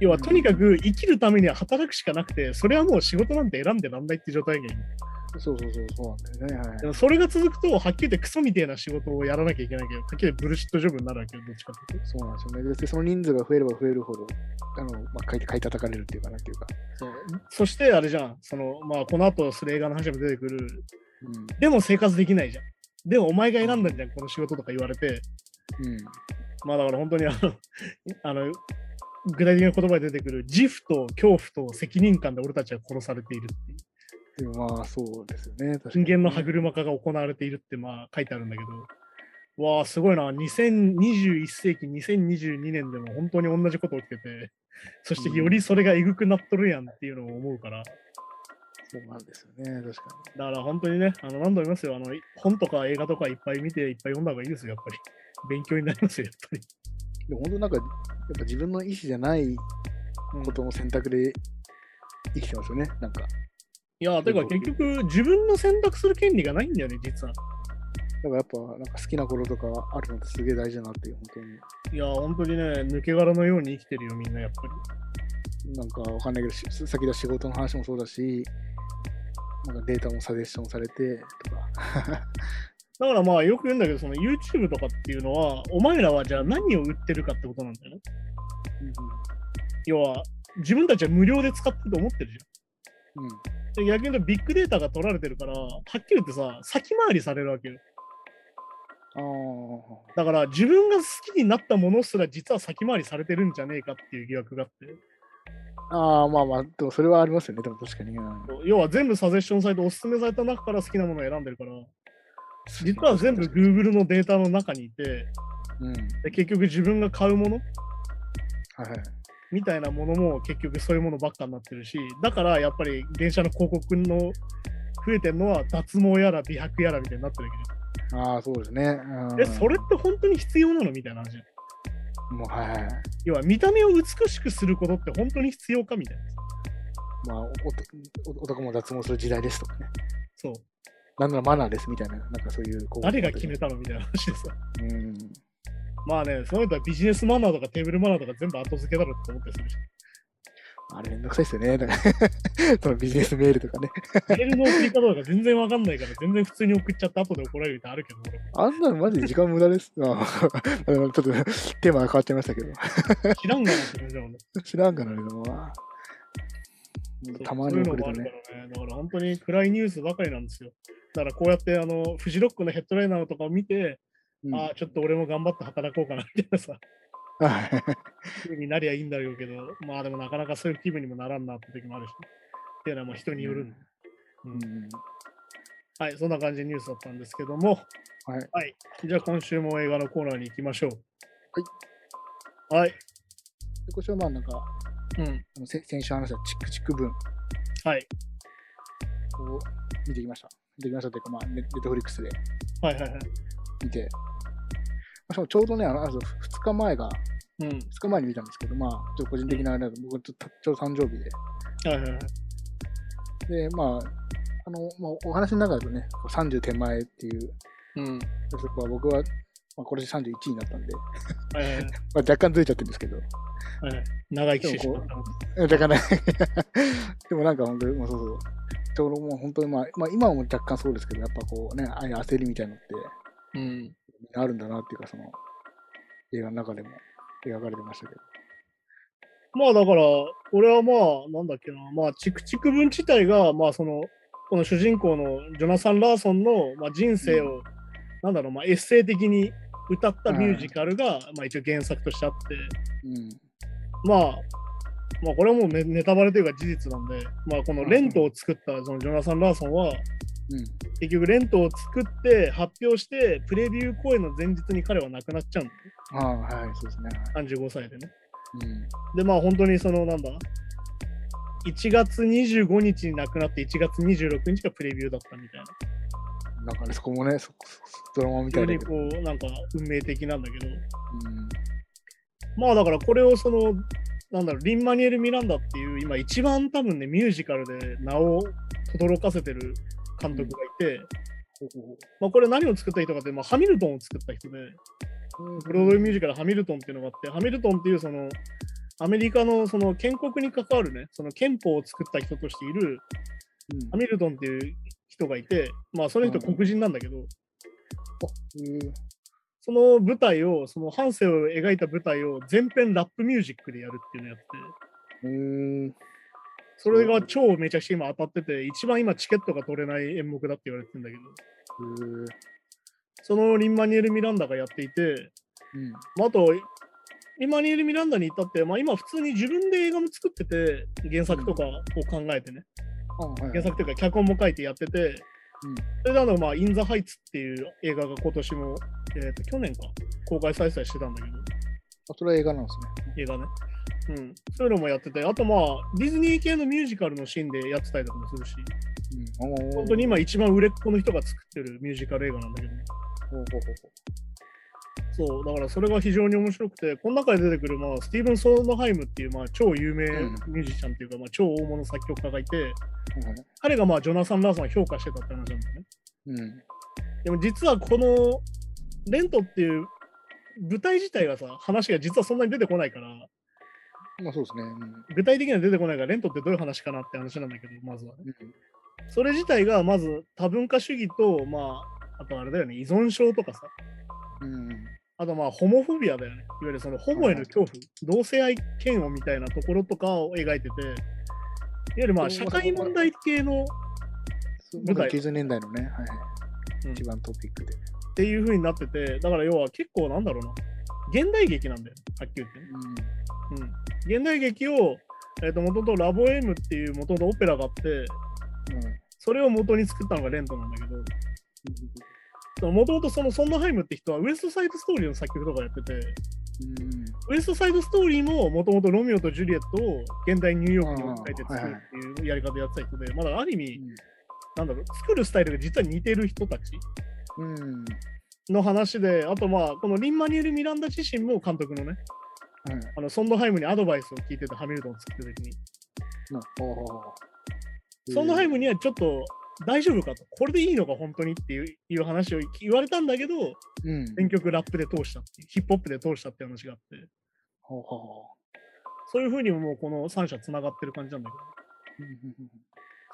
要はとにかく生きるためには働くしかなくて、それはもう仕事なんて選んでなんないって状態がいい。そうそうそう、そうなんだよね。はいでもそれが続くと、はっきり言ってクソみたいな仕事をやらなきゃいけないけど、はっきり言ってブルシットジョブになるわけよ、どっちかっていうと。そうなんですよね。で、その人数が増えれば増えるほど、あの、まあ、買い買い叩かれるっていうかなっていうか。そうそしてあれじゃん、そのまあ、この後する映画の話も出てくる、うん。でも生活できないじゃん。でもお前が選んだんじゃん、この仕事とか言われて、うん。まあだから本当にあの、あの具体的な言葉で出てくる自負と恐怖と責任感で俺たちは殺されているっていう。まあ、そうですよね。人間の歯車化が行われているってまあ書いてあるんだけど、わあ、すごいな。2021世紀、2022年でも本当に同じこと起きてて、そしてよりそれがえぐくなっとるやんっていうのを思うから、そうなんですよね。確かだから本当にね、あの何度も言いますよあの、本とか映画とかいっぱい見て、いっぱい読んだ方がいいですよ、やっぱり。勉強になりますよ、やっぱり。に。でも本当なんか、やっぱ自分の意思じゃないうんことの選択で生きてますよね。なんか。いや、てか結局、自分の選択する権利がないんだよね、実は。だからやっぱ、なんか好きな頃とかあるのってすげえ大事だなっていう、本当に。いや、本当にね、抜け殻のように生きてるよ、みんな、やっぱり。なんかわかんないけど、し先だ仕事の話もそうだし、なんかデータもサジェッションされてとか。だからまあ、よく言うんだけど、その YouTube とかっていうのは、お前らはじゃあ何を売ってるかってことなんだよね。要は、自分たちは無料で使ってると思ってるじうん。うん。ゃん。で逆に言うと、ビッグデータが取られてるから、はっきり言ってさ、先回りされるわけよ。ああ。だから、自分が好きになったものすら、実は先回りされてるんじゃねえかっていう疑惑があって。ああ、まあまあ、でもそれはありますよね。でも確かに。うん要は全部サジェッションされておすすめされた中から好きなものを選んでるから、実は全部 Google のデータの中にいて、うん。で結局自分が買うもの？はいはい。みたいなものも結局そういうものばっかになってるし、だからやっぱり電車の広告の増えてるのは脱毛やら美白やらみたいになってるけああ、そうですね。え、それって本当に必要なのみたいな話？じゃん。もう、はいはい。要は見た目を美しくすることって本当に必要かみたいな。まあ、男も脱毛する時代ですとかね。そう。なんならマナーですみたいな、なんかそういう。こう誰が決めたのみたいな話でさ。うん。まあね、そういうのはビジネスマナーとかテーブルマナーとか全部後付けだろって思ったりするし。あれめんどくさいですよね。だから そのビジネスメールとかね。メールの送り方とか全然わかんないから、全然普通に送っちゃって後で怒られるってあるけど、あんなのマジで時間無駄です。あちょっとテーマが変わっちゃいましたけど。知らんがなって感じだもんね。知らんかな、でもまあ。たまにるね。らね。だから本当に暗いニュースばかりなんですよ。だからこうやってあのフジロックのヘッドライナーとかを見て、うんああ、ちょっと俺も頑張って働こうかなみたいなさ、になりゃいいんだろうけど、まあでもなかなかそういう気分にもならんなって時もあるし、っていうのはもう人によるうんうんはい、そんな感じでニュースだったんですけども、はい。はい。じゃあ今週も映画のコーナーに行きましょう。はい。はい。で今週はまあなんか、うん。先週話したチクチク文はい。を見てきました。見てきましたというか、まあ、ネネットフリックスではいはいはい。見て、まあしかもちょうどね、あのあと2日前が、うん。2日前に見たんですけど、まあ、ちょっと個人的なあれだと、僕ちょっとちょうど誕生日で、はいはいはい。で、まあ、あの、まあ、お話の中だとね、30手前っていう、うん。そこは僕は、まあ、これで31になったんで、はいはいはい。まあ、若干ずれちゃってるんですけど、はいはい長生きしてしまったのえ若干ね、でもなんか本当に、もうそうそう、ちょうどもう本当にまあ、まあ、今も若干そうですけど、やっぱこうね、ああいう焦りみたいなのって、うん。あるんだなっていうか、その、映画の中でも描かれてましたけど。まあだから、俺はまあ、なんだっけな、まあ、チクチク文自体が、まあその、この主人公のジョナサン・ラーソンの、まあ、人生を、なんだろう、まあ、エッセイ的に歌ったミュージカルが、まあ一応原作としてあって、うん。まあ、まあこれはもうネネタバレというか事実なんで、まあこのレントを作ったそのジョナサン・ラーソンは、うん。結局レントを作って発表して、プレビュー公演の前日に彼は亡くなっちゃうん。ああ、はい、そうですね。はい35歳でね。うん。で、まあ本当にそのなんだ、1月25日に亡くなって1月26日がプレビューだったみたいな。なんかね、そこもね、そドラマみたいだけど。非常にこう、なんか運命的なんだけど、うん。まあだからこれをその、なんだろう、リン・マニュエル・ミランダっていう今一番多分ね、ミュージカルで名を轟かせてる監督がいて、まあこれ何を作った人かって、まあ、ハミルトンを作った人で、ブロードウェイミュージカルハミルトンっていうのがあって、ハミルトンっていうそのアメリカのその建国に関わるね、その憲法を作った人としているうんハミルトンっていう人がいて、まあその人黒人なんだけど、うんその舞台を、その半生を描いた舞台を全編ラップミュージックでやるっていうのをやって、うん。それが超めちゃくちゃ今当たってて、一番今チケットが取れない演目だって言われてるんだけど、うん。そのリン・マニュエル・ミランダがやっていて、うん。まあ、あと、リン・マニュエル・ミランダに至って、まあ、今普通に自分で映画も作ってて、原作とかを考えてね、原作というか脚本も書いてやってて、それであの、まあ、イン・ザ・ハイツっていう映画が今年も、えーと去年か、公開再生してたんだけど、あ、それは映画なんですね。映画ね。うん。そういうのもやってて、あとまあ、ディズニー系のミュージカルのシーンでやってたりとかもするし、うん。本当に今一番売れっ子の人が作ってるミュージカル映画なんだけど、ほうほうほうほそう、だからそれが非常に面白くて、この中で出てくる、まあ、スティーブン・ソンドハイムっていう、まあ、超有名うんミュージシャンっていうか、まあ、超大物作曲家がいて、うはいはい彼がまあジョナサン・ラーソンを評価してたって話なんだよね。うん。でも実はこのレントっていう舞台自体がさ、話が実はそんなに出てこないから、まあそうですね。うん具体的には出てこないから、レントってどういう話かなって話なんだけど、まずはね。うんそれ自体がまず多文化主義と、まあ、あとあれだよね、依存症とかさ、うん。あとまあ、ホモフォビアだよね。いわゆるそのホモへの恐怖、同性愛嫌悪みたいなところとかを描いてて、いわゆるまあ、社会問題系の舞台90年代のね、はいはい。うん一番トピックで。っていう風になってて、だから要は結構なんだろうな、現代劇なんだよ、はっきり言ってね。うん。現代劇を、えっ、と、もともとラボエムっていうもともとオペラがあって、うん。うん。それを元に作ったのがレントなんだけど、もともとそのソンナハイムって人はウエストサイドストーリーの作曲とかやってて、うん。ウエストサイドストーリーももともとロミオとジュリエットを現代ニューヨークに置き換えて作るっていうやり方やってた人で、まだある意味、なんだろう、作るスタイルが実は似てる人たちうん。の話で、あとまあ、このリン・マニュエル・ミランダ自身も監督のね、はい。あのソンドハイムにアドバイスを聞いてて、ハミルトンを作ってる時に、ソンドハイムにはちょっと大丈夫かと、これでいいのか本当にっていういう話を言われたんだけど、うん。全曲ラップで通したっていう、ヒップホップで通したっていう話があって、ほうほうほそういうふうにももうこの3社つながってる感じなんだ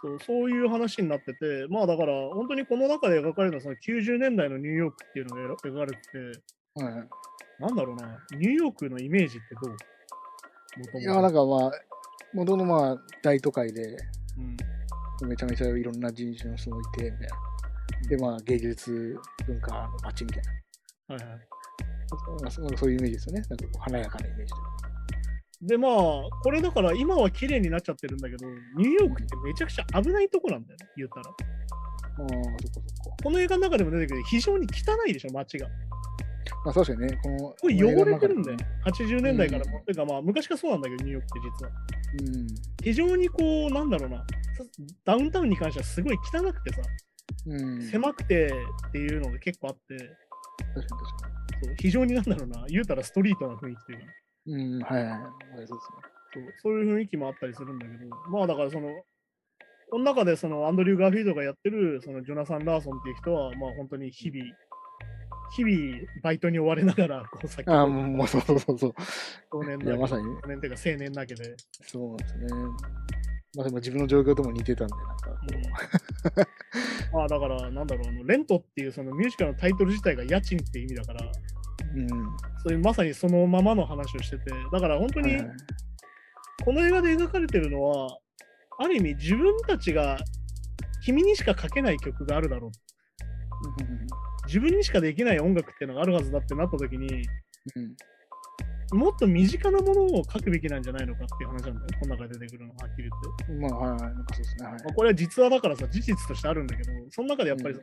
けど、そうそういう話になってて、まあだから本当にこの中で描かれるのはその90年代のニューヨークっていうのが描かれてて、うん。はいはい。なんだろうな、ニューヨークのイメージってどう？いや、なんかまあ、元のまあ、大都会で、うんめちゃめちゃいろんな人種の人もいて、みたいな。で、まあ、芸術文化の街みたいな。はいはい。まあそうそういうイメージですよね。なんかこう華やかなイメージでまあ、これだから今は綺麗になっちゃってるんだけど、ニューヨークってめちゃくちゃ危ないとこなんだよね、言ったら。で。ああ、そっかそっか。この映画の中でも出てくる非常に汚いでしょ、街が。まあ、確かにね、この。これ汚れてるんだよね。ね。80年代からも。うんてかまあ、昔からそうなんだけど、ニューヨークって実は。うん。非常にこう、なんだろうな、ダウンタウンに関してはすごい汚くてさ、うん。狭くてっていうのが結構あって、確かに確かそう非常になんだろうな、言うたらストリートな雰囲気というか、に。うん、はいはいはい。そうですそうそういう雰囲気もあったりするんだけど、まあだからその、この中でそのアンドリュー・ガーフィールドがやってるそのジョナサン・ラーソンっていう人は、まあ本当に日々、日々バイトに追われながら、こう先ね。ああ、もうそうそうそうそう。いや、少年だけまさにね。少年っていうか青年だけで、そうなんですね。まあでも自分の状況とも似てたんで、なんかこまあだから、なんだろう、あのレントっていうそのミュージカルのタイトル自体が家賃って意味だから、う。うん。そういうまさにそのままの話をしてて、だから本当にこの映画で描かれてるのは、ある意味自分たちが君にしか書けない曲があるだろう。自分にしかできない音楽っていうのがあるはずだってなった時に、うんもっと身近なものを書くべきなんじゃないのかっていう話なんだよ、この中で出てくるのははっきり言って。まあ、はいはい。なんかそうですね。はい。まあ、これは実話だからさ、事実としてあるんだけど、その中でやっぱりそ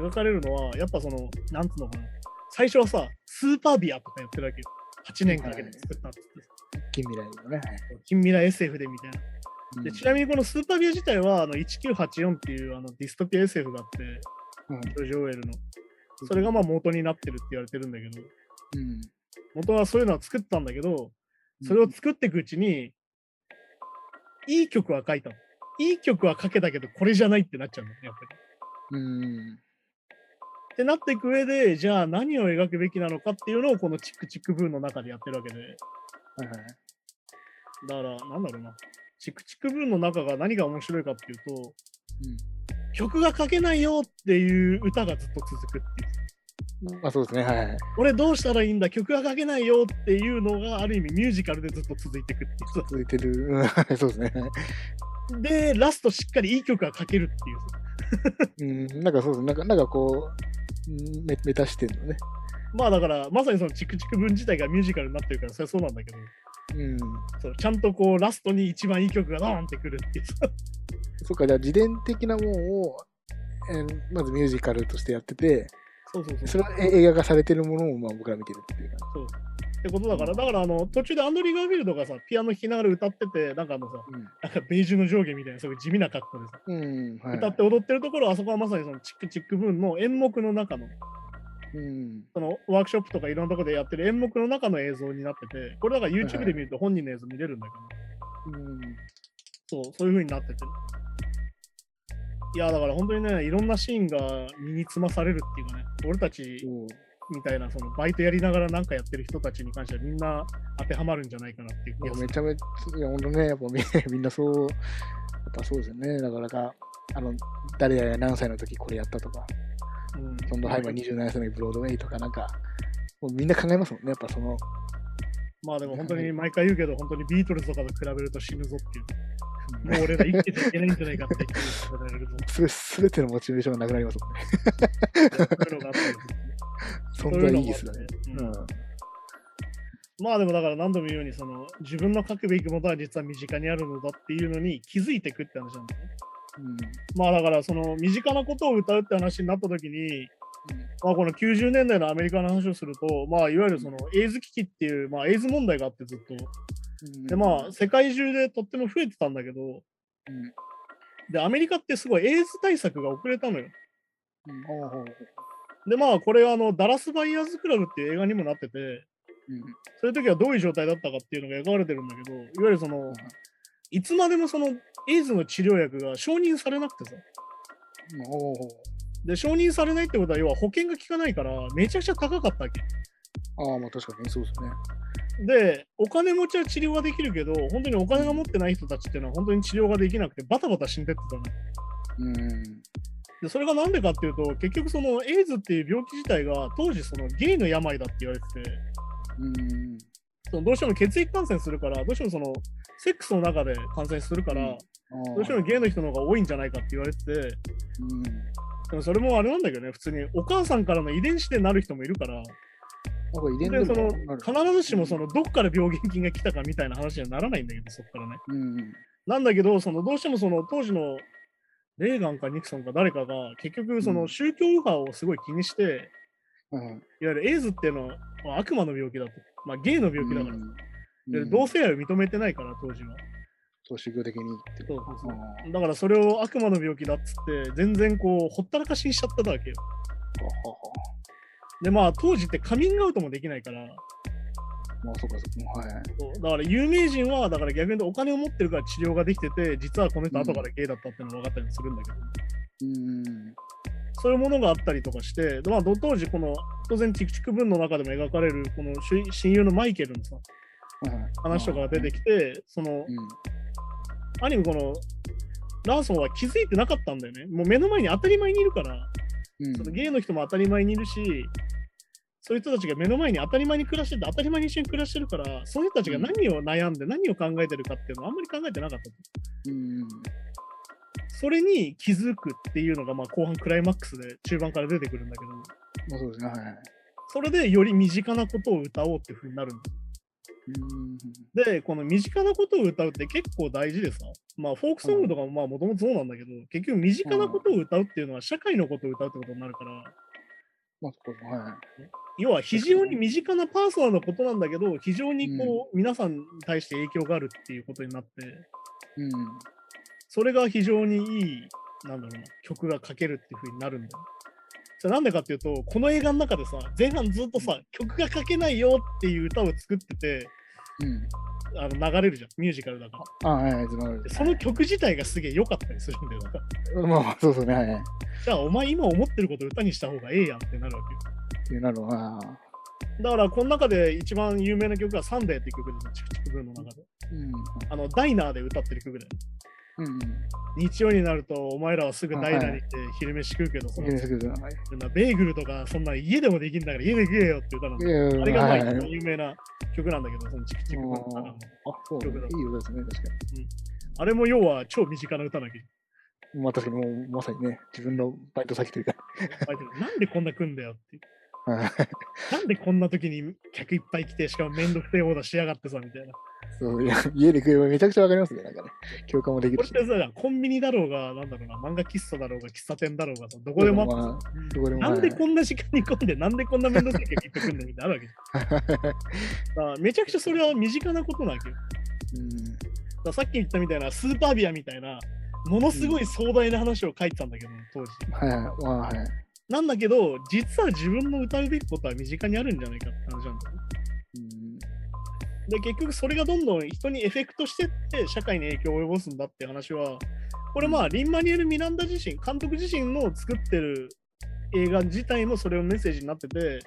の、描かれるのは、やっぱその、なんつうのかな、最初はさ、スーパービアとかやってるわけよ。8年かけて作ったってさ、近未来のね。はい近未来 SF でみたいな。うんでちなみにこのスーパービア自体はあの1984っていうあのディストピア SF があって、うんジョージ・オーエルの。それがまあ元になってるって言われてるんだけど、うん元はそういうのは作ったんだけど、それを作っていくうちに、いい曲は書いたの。いい曲は書けたけど、これじゃないってなっちゃうんだよね、やっぱり。うん。ってなっていく上で、じゃあ何を描くべきなのかっていうのをこのチックチックブーンの中でやってるわけで、はいはい。だから、なんだろうな。チックチックブーンの中が何が面白いかっていうと、曲が書けないよっていう歌がずっと続くっていう。うん。まあそうですね。はいはい。俺どうしたらいいんだ曲が書けないよっていうのがある意味ミュージカルでずっと続いていくっていうさ続いてる。そうですね。で、ラストしっかりいい曲が書けるっていうさうん。なんかそうですね。なんか、なんかこう、うんメメタ視点のね。まあだから、まさにそのチクチク文自体がミュージカルになってるから、それはそうなんだけど、うん。そうちゃんとこうラストに一番いい曲がドーンってくるっていうさ。そっか、じゃあ自伝的なものを、えーまずミュージカルとしてやってて、そうそうそう。それはえ映画化されてるものをまあ僕ら見てるっていう感そうってことだから、だからあの途中でアンドリュー・ガーフィールドがさ、ピアノ弾きながら歌ってて、なんかあのさ、じ。なんかベージュの上下みたいな、そういう地味な格好でさ、うん。うん。はい。歌って踊ってるところ、あそこはまさにそのチックチックブーンの演目の中の、うん。そのワークショップとかいろんなところでやってる演目の中の映像になってて、これだからはいは YouTube いで見ると本人の映像見れるんだけど、うん。そう、そういう風になってて。いや、だから本当にね、いろんなシーンが身につまされるっていうかね、俺たちみたいな、そのバイトやりながらなんかやってる人たちに関してはみんな当てはまるんじゃないかなっていういや。めちゃめちゃ、いや、ほんとね、やっぱみ みんなそう、やっぱそうですよね。なかなか、あの、誰々が何歳の時これやったとか、うんそんなハイマー27歳の時ブロードウェイとかなんか、もうみんな考えますもんね、やっぱその、まあでも本当に毎回言うけど、本当にビートルズとかと比べると死ぬぞっていう。もう俺ら生きてていけないんじゃないかって気がさせられるぞ。すべてのモチベーションがなくなりますもんね。そういうのがあったりする存在意義ですよね。そういうんまあでもだから何度も言うようにその自分の書くべきものは実は身近にあるのだっていうのに気づいていくって話なんだよね。まあだからその身近なことを歌うって話になった時に、まあこの90年代のアメリカの話をすると、まあいわゆるそのエイズ危機っていう、まあエイズ問題があってずっと。うんでまあ世界中でとっても増えてたんだけど、うんでアメリカってすごいエイズ対策が遅れたのよ。でまあこれはあのダラス・バイヤーズ・クラブっていう映画にもなってて、うんそういう時はどういう状態だったかっていうのが描かれてるんだけど、いわゆるその、いつまでもそのエイズの治療薬が承認されなくてさ。で、承認されないってことは、要は保険が効かないから、めちゃくちゃ高かったわけ。ああ、まあ確かにそうですね。で、お金持ちは治療ができるけど、本当にお金が持ってない人たちっていうのは本当に治療ができなくて、バタバタ死んでってたの。うん。で、それがなんでかっていうと、結局そのエイズっていう病気自体が当時そのゲイの病だって言われてて、うん。そのどうしても血液感染するから、どうしてもそのセックスの中で感染するから、うんどうしてもゲイの人の方が多いんじゃないかって言われてて、うん。でもそれもあれなんだけどね、普通にお母さんからの遺伝子でなる人もいるから、遺伝でその必ずしもそのどっから病原菌が来たかみたいな話にはならないんだけど、そこからね。うん。なんだけど、そのどうしてもその当時のレーガンかニクソンか誰かが結局そうのん宗教右派をすごい気にして、うん。いわゆるエイズっていうのはまあ悪魔の病気だと。まあゲイの病気だから。うんで同性愛を認めてないから、当時は。と修行的にそうそうそうあだからそれを悪魔の病気だっつって、全然こう、ほったらかしにしちゃってたわけよ。で、まあ当時ってカミングアウトもできないから、まあ、そうか、そうか。はい。そうだから有名人は、だから逆に言うとお金を持ってるから治療ができてて、実はこの人後からゲイだったってのが分かったりもするんだけど、うん。そういうものがあったりとかして、でまあ、ど当時、この当然、ティクチク文の中でも描かれる、この主親友のマイケルのさはい話とかが出てきて、そのうん。アニメこのラーソンは気づいてなかったんだよね。もう目の前に当たり前にいるから、うん。そのゲイの人も当たり前にいるし、そういう人たちが目の前に当たり前に暮らしてて、当たり前に一緒に暮らしてるから、その人たちが何を悩んで、何を考えてるかっていうのはあんまり考えてなかったと。うん。それに気づくっていうのが、まあ、後半クライマックスで中盤から出てくるんだけど、まあ、そうですね。はい。それでより身近なことを歌おうっていうふうになるんだよ。うん。で、この身近なことを歌うって結構大事でさ、まあ、フォークソングとかもまあもともとそうなんだけど、結局身近なことを歌うっていうのは社会のことを歌うってことになるから、まあ。はい。要は非常に身近なパーソナルなことなんだけど、非常にこう、皆さんに対して影響があるっていうことになって、うん。それが非常にいい、なんだろうな、曲が書けるっていう風になるんだよ。それなんでかっていうと、この映画の中でさ、前半ずっとさ、曲が書けないよっていう歌を作ってて、うん。あの流れるじゃん、ミュージカルだから。あ、はい、はい。その曲自体がすげえ良かったりするんだよ。だから まあまあ、そうそうね。はい。はい。じゃあ、お前今思ってること歌にした方がええやんってなるわけよ。っていうなるわ。だから、この中で一番有名な曲がサンデーっていう曲ですチクチクブーの中で。うん。あの、ダイナーで歌ってる曲だよ。うん。日曜になると、お前らはすぐダイナーに行って昼飯食うけど。そんなベーグルとか、そんな家でもできんだから家で食えよって歌なんだよ。あれがまあはい有名な曲なんだけど、そのチクチクの中の。あ、そうね。いい歌ですね、確かあれも要は超身近な歌だけ？ど。に。まあ、確かにもう、まさにね、自分のバイト先というか。なんでこんな来んだよって。なんでこんな時に客いっぱい来て、しかもめんどくせえオーダーしやがってさ、みたいな。そう、いや家で食えばめちゃくちゃわかりますね、なんかね。共感もできるし。これってさ、コンビニだろうが、なんだろうな、漫画喫茶だろうが、喫茶店だろうがさ、どこでもあってさ、まあどこでもなんではいこんな時間に混んで、なんでこんなめんどくせえ客いっぱい来んだよみたいなのあるわけめちゃくちゃそれは身近なことなわけよ。うん。ださっき言ったみたいな、スーパービアみたいな、ものすごい壮大な話を書いてたんだけど、当時。はいはい。なんだけど、実は自分の歌うべきことは身近にあるんじゃないかって話なんだよ。で、結局それがどんどん人にエフェクトしてって社会に影響を及ぼすんだっていう話は、これまあ、リン・マニュエル・ミランダ自身、監督自身の作ってる映画自体もそれをメッセージになってて、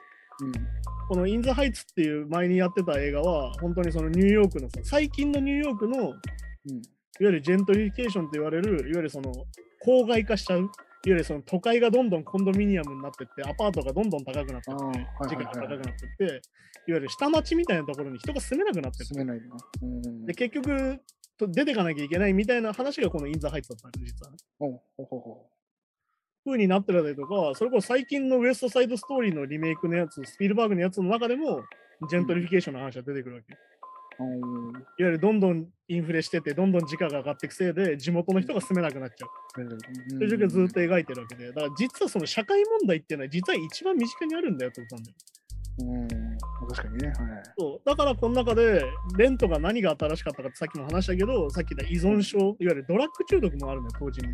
このイン・ザ・ハイツっていう前にやってた映画は、本当にそのニューヨークのさ、最近のニューヨークの、いわうん。ゆるジェントリフィケーションと言われる、いわゆるその郊外化しちゃう、いわゆるその都会がどんどんコンドミニアムになってって、アパートがどんどん高くなってあって、時。価が高くなってって、いわゆる下町みたいなところに人が住めなくなってる。住めないな。うん。で、結局、と出てかなきゃいけないみたいな話がこのインザハイツだったんです、実はね。ほうほになってたりとか、それこそ最近のウエストサイドストーリーのリメイクのやつ、スピルバーグのやつの中でも、ジェントリフィケーションの話が出てくるわけ。いわ。ゆるどんどんインフレしてて、どんどん地価が上がっていくせいで、地元の人が住めなくなっちゃう。そういう状況をずっと描いてるわけで、だから実はその社会問題っていうのは、実は一番身近にあるんだよってことなんだよ。うん。確かにね。はい。そうだからこの中で、レントが何が新しかったかってさっきも話したけど、さっき言った依存症、いわゆるドラッグ中毒もあるのよ、当時にね。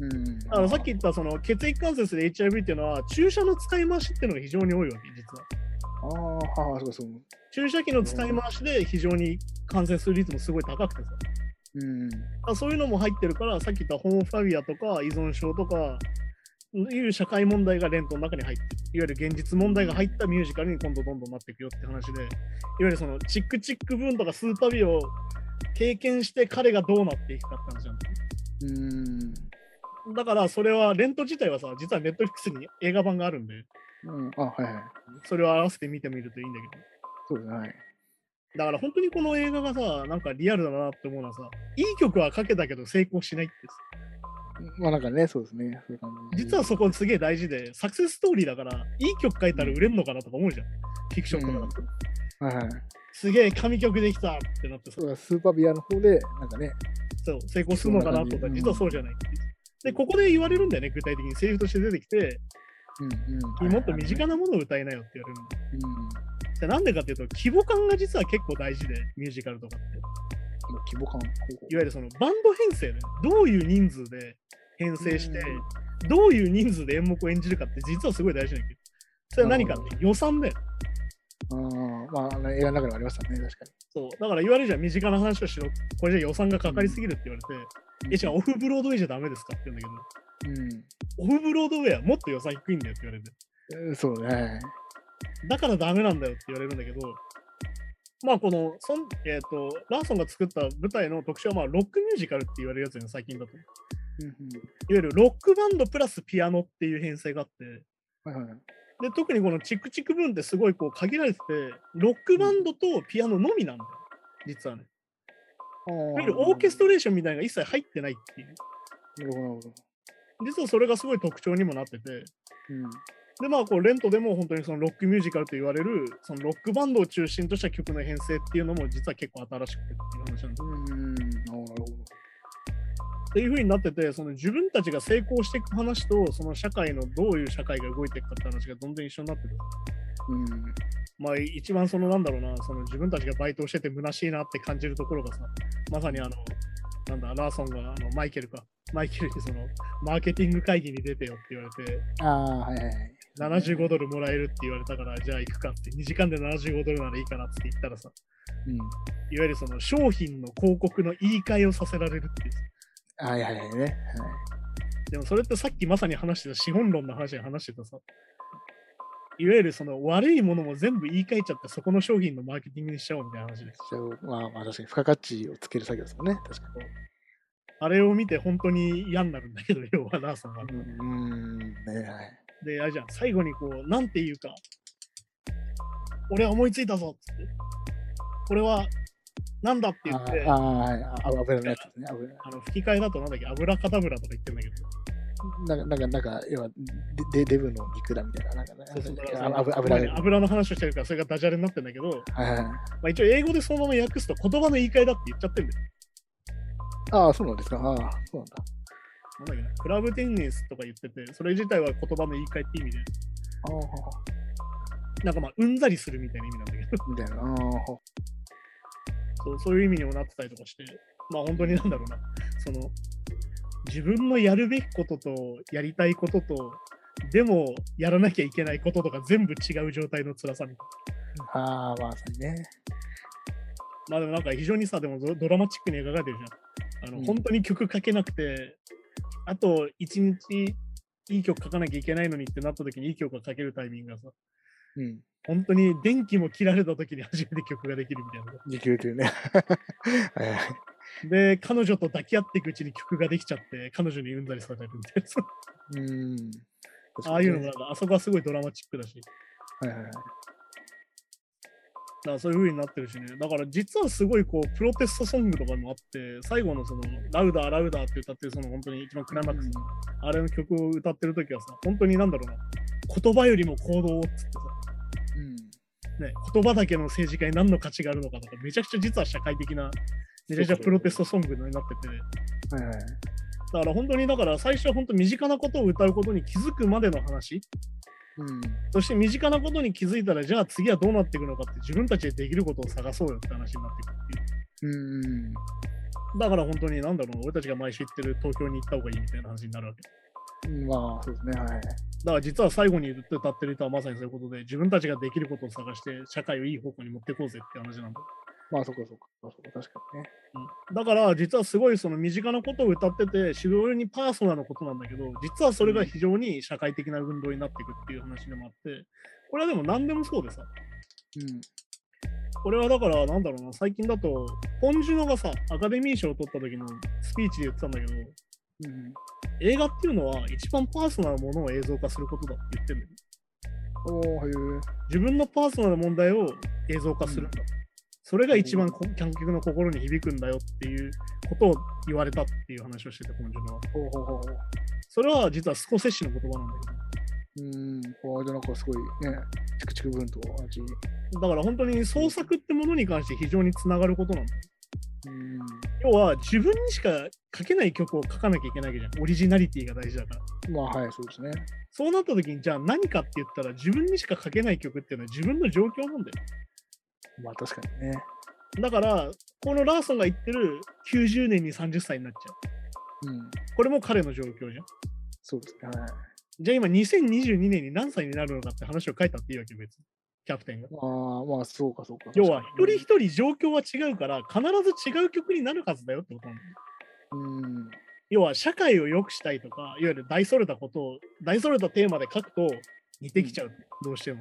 うん。だからさっき言ったその血液感染する HIV っていうのは、注射の使い回しっていうのが非常に多いわけ、実は。ああ、はあ、そうかそう。注射器の使い回しで非常に感染する率もすごい高くてさ。うん。そういうのも入ってるから、さっき言ったホモファビアとか依存症とか、いう社会問題がレントの中に入ってる。いわゆる現実問題が入ったミュージカルに今度どんどんなっていくよって話で、いわゆるそのチックチックブーンとかスーパービを経験して彼がどうなっていくかって話なんだようん。だからそれはレント自体はさ、実はネットフリックスに映画版があるんで、うん。あ、はいはい。それを合わせて見てみるといいんだけど。そうですね。はい。だから本当にこの映画がさ、なんかリアルだなって思うのはさ、いい曲は書けたけど成功しないってさまあなんかね、そうですね。そういう感じ。実はそこすげえ大事で、サクセスストーリーだから、いい曲書いたら売れんのかなとか思うじゃん。フィクションとかだと。はいはい。すげえ神曲できたってなってさそう、だスーパービアの方で、なんかね、そう成功するのかなとか、そんな感じ実はそうじゃないっていう。で、ここで言われるんだよね、具体的に。セリフとして出てきて、うんうん。もっと身近な。なものを歌いなよって言われるんだよ。うん。でなんでかっていうと、規模感が実は結構大事で、ミュージカルとかって。規模感。いわゆるそのバンド編成ね、どういう人数で編成して、どういう人数で演目を演じるかって実はすごい大事なんだけど、それは何かって予算だよ。ううんまああの、映画の中でもありましたね、確かそう。だから言われるじゃん、身近な話をしろ。これじゃ予算がかかりすぎるって言われて、に。え、じゃあオフブロードウェイじゃダメですかって言うんだけど、うんオフブロードウェイはもっと予算低いんだよって言われて、うん。そうね。だからダメなんだよって言われるんだけど、まあこの、そんえっ、と、ラーソンが作った舞台の特徴は、まあロックミュージカルって言われるやつよね、最近だと。いわうんゆるロックバンドプラスピアノっていう編成があって、うん。はいはい。で特にこのチクチク分ってすごいこう限られてて、ロックバンドとピアノのみなんだよ、実はね。いわゆるオーケストレーションみたいなのが一切入ってないっていう。なるほど、なるほど。実はそれがすごい特徴にもなってて、うん。でまあこうレントでも本当にそのロックミュージカルと言われるそのロックバンドを中心とした曲の編成っていうのも実は結構新しくてっていう話なんです。うん。なるほど。っていう風になっててその自分たちが成功していく話とその社会のどういう社会が動いていくかって話がどんどん一緒になってる。うん。まあ一番そのなんだろうなその自分たちがバイトをしてて虚しいなって感じるところがさまさにあのなんだラーソンがあのマイケルかマイケルにそのマーケティング会議に出てよって言われてああ、はいはいはい。75ドルもらえるって言われたから、じゃあ行くかって、2時間で75ドルならいいかなって言ったらさ、うん。いわゆるその商品の広告の言い換えをさせられるっていう。はいはいはいね。はいでもそれってさっきまさに話してた資本論の話で話してたさ、いわゆるその悪いものも全部言い換えちゃって、そこの商品のマーケティングにしちゃおうみたいな話です。まあまあ確かに付加価値をつける作業ですもんね。確かあれを見て本当に嫌になるんだけど、要はナーさんは。に。うん。ねはい。で、あれじゃん、最後にこう、なんて言うか、俺は思いついたぞっつって、これは、なんだって言って、ああ、油のやつですね。油あの吹き替えだとなんだっけ、油カタブラとか言ってんだけど、なんか、なんか、なんか、要はデ、デデブの肉だみたいな。なんかね。そうそう油油の話をしてるから、それがダジャレになってんだけど、はいはいはい。まあ、一応英語でそのまま訳すと言葉の言い換えだって言っちゃってんだよ。ああ、そうなんですか。ああ、そうなんだ。なんだっけな、クラブテニスとか言ってて、それ自体は言葉の言い換えって意味で、ああ、なんかまあ、うんざりするみたいな意味なんだけど、みたいな。ああ、そうそういう意味にもなってたりとかして、まあ本当になんだろうな、その、自分のやるべきこととやりたいことと、でもやらなきゃいけないこととか全部違う状態の辛さみたいああ、まあ、そうね。な。まあでもなんか非常にさ、でもドドラマチックに描かれてるじゃん。あの、うん本当に曲書けなくて、あと一日いい曲書かなきゃいけないのにってなった時にいい曲が書けるタイミングがさ、うん。本当に電気も切られた時に初めて曲ができるみたいな。時給というね。で、彼女と抱き合っていくうちに曲ができちゃって、彼女にうんざりされるみたいな。うん。ああいうのもなんか、あそこはすごいドラマチックだし、はいはいはい。だからそういう風になってるしね。だから実はすごいこう、プロテストソングとかもあって、最後のその、ラウダーラウダーって歌ってるその本当に一番クライマックスの、あれの曲を歌ってる時はさ、本当になんだろうな、言葉よりも行動をっつってさ、うん。ね、言葉だけの政治家に何の価値があるのかとか、めちゃくちゃ実は社会的な、めちゃくちゃプロテストソングになってて、はいはい。だから本当にだから最初は本当身近なことを歌うことに気づくまでの話、うん。そして身近なことに気づいたら、じゃあ次はどうなっていくのかって自分たちでできることを探そうよって話になっていくっていう。うん。だから本当になんだろうな、俺たちが毎週行ってる東京に行った方がいいみたいな話になるわけ。まあ、そうですね。はい。だから実は最後に歌ってる歌はまさにそういうことで、自分たちができることを探して社会をいい方向に持っていこうぜって話なんだ。まあ、そこそこ。そこ確かにね。うん、だから実はすごいその身近なことを歌ってて、非常にパーソナルなことなんだけど、実はそれが非常に社会的な運動になっていくっていう話でもあって、これはでも何でもそうでさ、うん。これはだからなんだろうな、最近だと、ポンジュノがさ、アカデミー賞を取った時のスピーチで言ってたんだけど、うん。映画っていうのは一番パーソナルなものを映像化することだって言ってるんだよ。おー、へえ。自分のパーソナルな問題を映像化するんだ。それが一番こ観客の心に響くんだよっていうことを言われたっていう話をしてて、ポンジュノは。ほうほうほうほう。それは実はスコセッシの言葉なんだけうん。ああ、じゃあなんかすごいね、チクチク文と同じ。ど。だから本当に創作ってものに関して非常につながることなんだよ。うん。要は自分にしか書けない曲を書かなきゃいけないわけじゃん。オリジナリティが大事だから。まあ、はい、そうですね。そうなった時に、じゃあ何かって言ったら自分にしか書けない曲っていうのは自分の状況なんだよ。まあ、確かにね。だから、このラーソンが言ってる90年に30歳になっちゃう。うん。これも彼の状況じゃん。そうですね。はい。じゃあ今2022年に何歳になるのかって話を書いたっていいわけよ別に。キャプテンが。ああ、まあそうかそうか。要は一人一人状況は違うから必ず違う曲になるはずだよってことなんだよ。うん。要は社会を良くしたいとか、いわゆる大それたことを、大それたテーマで書くと似てきちゃう。どうしても。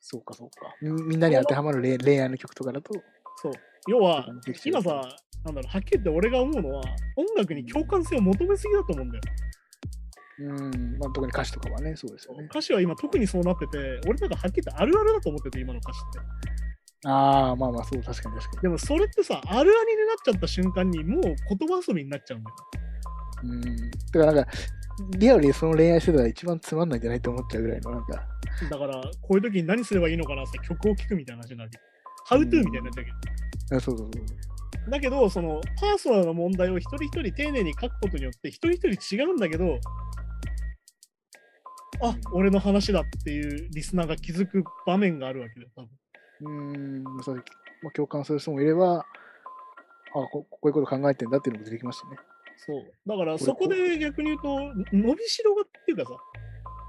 そうかそうか。みみんなに当てはまる恋恋愛の曲とかだと、そう。要は、今さ、なんだろう、はっきり言って俺が思うのは、音楽に共感性を求めすぎだと思うんだよ。うん、まあ、特に歌詞とかはね、そうですよね。歌詞は今特にそうなってて、俺なんかはっきり言ってあるあるだと思ってて、今の歌詞って。ああ、まあまあ、そう、確かに確かでもそれってさ、あるあるになっちゃった瞬間に、もう言葉遊びになっちゃうんだよ。に。うん。だからなんか、リアルにその恋愛してたら一番つまんないんじゃないと思っちゃうぐらいの、なんか、だから、こういう時に何すればいいのかなって曲を聴くみたいな話になるわけ。How to みたいになっちゃうけど。あそうそうそう。だけど、そのパーソナルな問題を一人一人丁寧に書くことによって、一人一人違うんだけど、あ、俺の話だっていうリスナーが気づく場面があるわけだよ、多分。うん、そうまあ、共感する人もいれば、あここういうこと考えてんだっていうのも出てきましたね。そう。だから、れそこで逆に言うと、伸びしろがっていうかさ、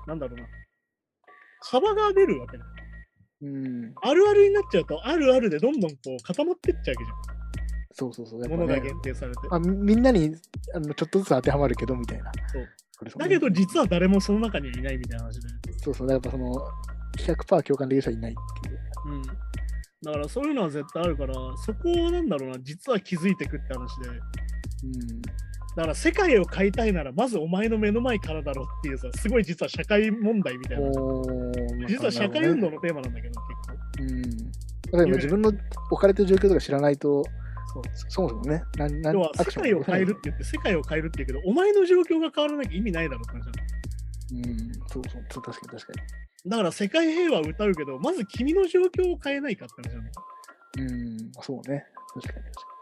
なんだろうな。幅が出るわけだよ。うん、あるあるになっちゃうと、あるあるでどんどんこう固まってっちゃうわけじそうそうそう。ものが限定されて。あみみんなにあのちょっとずつ当てはまるけどみたいな。そうだけど、実は誰もその中にはいないみたいな話で。そうそう、やっぱその、100%共感できる人はいないっていう。うん。だからそういうのは絶対あるから、そこをなんだろうな、実は気づいてくって話で。うん、だから世界を変えたいなら、まずお前の目の前からだろうっていうさ、すごい実は社会問題みたいな。実は社会運動のテーマなんだけど、結うん。例えば自分の置かれてる状況とか知らないと、構。そうそもそもね、要は世界を変えるって言って、世界を変えるって言うけど、お前の状況が変わらなきゃ意味ないだろって話なのうん、そうそうそう、確かに確かだから世界平和を歌うけど、まず君の状況を変えないかって話なの。に。うん、そうね。確かに確か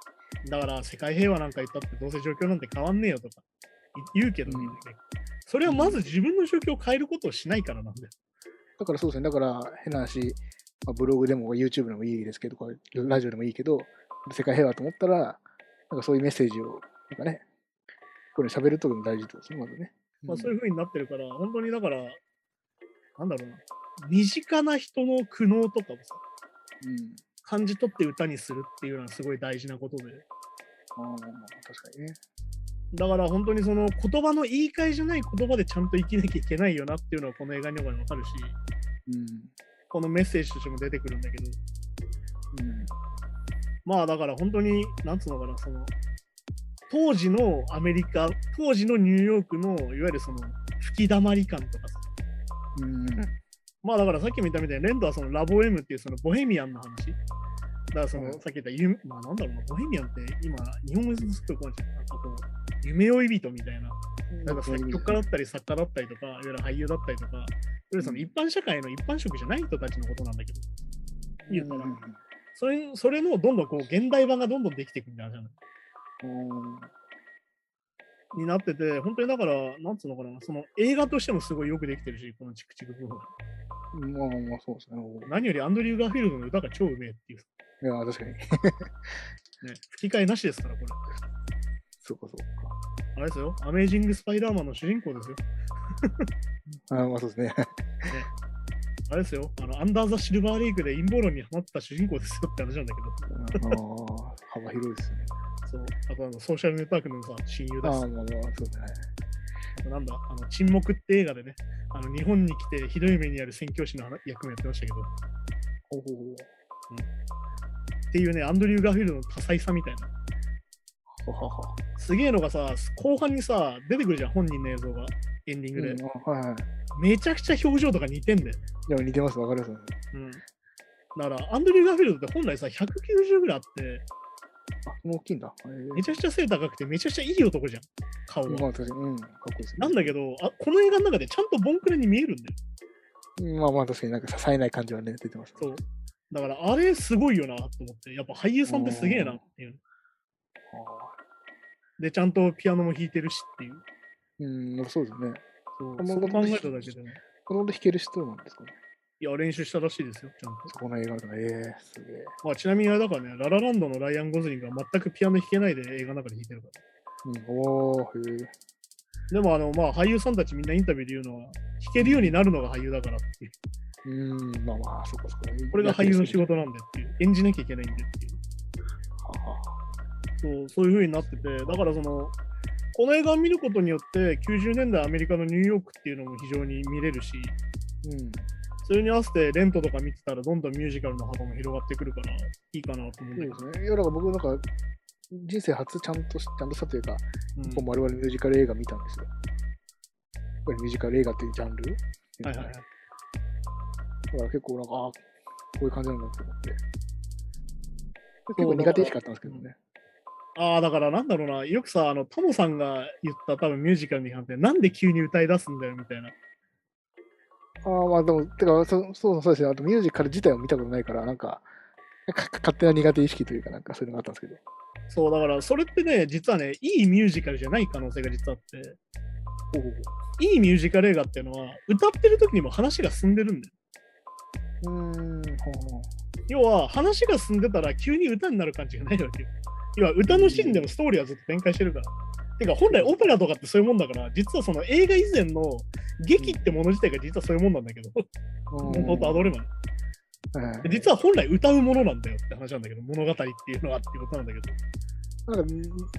だから世界平和なんか言ったってどうせ状況なんて変わんねえよとかい言うけど、うんそれはまず自分の状況を変えることをしないからなんだよ。に。だからそうですね、だから変な話、まあ、ブログでも YouTube でもいいですけど、ラジオでもいいけど、世界平和と思ったら、なんかそういうメッセージを、なんかね、これ喋るときも大事ってことですね、まずね。まあそういう風になってるから、本当にだから、なんだろうな、身近な人の苦悩とかをさ、うん。感じ取って歌にするっていうのはすごい大事なことで。ああ、確かにね。だから本当にその言葉の言い換えじゃない言葉でちゃんと生きなきゃいけないよなっていうのはこの映画にもわかるし、うん。このメッセージとしても出てくるんだけど、うん。まあだから本当に、なんつうのかな、その、当時のアメリカ、当時のニューヨークのいわゆるその吹き溜まり感とかさ、うん。まあだからさっきも言ったみたいに、レンドはそのラボ M っていうそのボヘミアンの話。だからその、うん。さっき言った夢、まあなんだろうな、ボヘミアンって今、日本語ですっごい怖い。じゃん。なんかこう、夢追い人みたいな、なんか作曲家だったり作家だったりとか、いわゆる俳優だったりとか、いわゆるその一般社会の一般職じゃない人たちのことなんだけど、言うたら、それそれのどんどんこう現代版がどんどんできていくみたいな話なんだになってて、本当にだから、なんつうのかな、その映画としてもすごいよくできてるし、このチクチク部分。まあまあ、そうですね。何よりアンドリュー・ガーフィールドの歌が超うめえっていう、いや、確かに。ね、吹き替えなしですから、これ。そうか、そうあれですよ、アメージング・スパイダーマンの主人公ですよ。か。あまあ、そうですね。あれですよ、あのアンダー・ザ・シルバーレイクで陰謀論にハマった主人公ですよって話なんだけど、ああ、幅広いですね。そうあとあのソーシャルネットワークのさ親友だしああ、まあまあ、そうですね。なんだ、あの沈黙って映画でね、あの日本に来てひどい目にある宣教師の役もやってましたけど、ほうほうほう。っていうね、アンドリュー・ガーフィールドの多彩さみたいな。ははは。すげえのがさ、後半にさ、出てくるじゃん、本人の映像が、エンディングで。うん、あはいはい。めちゃくちゃ表情とか似てんだよ。でも似てます、わかります。うん。だから、アンドリュー・ガーフィールドって本来さ、190ぐらいあって、あ、その大きいんだ。えーめちゃくちゃ背高くて、めちゃくちゃいい男じゃん、顔が。まあ、確かに、うん、かっこいいですね。なんだけどあ、この映画の中でちゃんとボンクラに見えるんだよ。うんまあまあ、確かになんか支えない感じはね、出てます。そう。だから、あれすごいよなと思って、やっぱ俳優さんってすげえなっていう。で、ちゃんとピアノも弾いてるしっていう。うん、そうですね。そうあそう考えただけでね。この音弾ける人なんですかね。いや、練習したらしいですよ、ちゃんと。そこの映画とか、ええすげえ。まあ、ちなみにあれだからね、ララランドのライアン・ゴズリングは全くピアノ弾けないで映画の中で弾いてるから。うん、おー、へえ。でも、あの、まあ、俳優さんたちみんなインタビューで言うのは、弾けるようになるのが俳優だからっていう。うん、まあまあ、そこそこ。これが俳優の仕事。事なんでっていう。演じなきゃいけないんでっていう。そうそういう風になってて、だからその、この映画を見ることによって、90年代アメリカのニューヨークっていうのも非常に見れるし、うん。それに合わせてレントとか見てたら、どんどんミュージカルの幅も広がってくるから、いいかなと思うんだけど。そうですね。いや、だから僕なんか、人生初ちゃんとし、ちゃんとしたというか、うん一本我々ミュージカル映画見たんですよ。やっぱりミュージカル映画っていうジャンル？はいはいはい。だから結構なんか、ああ、こういう感じなんだと思って。結構苦手意識あったんですけどね。ああ、だからなんだろうな、よくさ、あの、タモさんが言った多分ミュージカルに関して、なんで急に歌い出すんだよみたいな。ああ、まあでも、てか、そそうそうですね。あとミュージカル自体を見たことないから、なんか、か勝手な苦手意識というか、なんかそういうのがあったんですけど。そう、だからそれってね、実はね、いいミュージカルじゃない可能性が実はあって、いいミュージカル映画っていうのは、歌ってる時にも話が進んでるんだよ。ほう。ん、ほうほう。要は、話が進んでたら急に歌になる感じがないわけよ。要は、歌のシーンでもストーリーはずっと展開してるから。てか、本来オペラとかってそういうもんだから、実はその映画以前の劇ってもの自体が実はそういうもんなんだけど、本当とアドレバね。はいで実は本来歌うものなんだよって話なんだけど、物語っていうのはっていうことなんだけど。なんか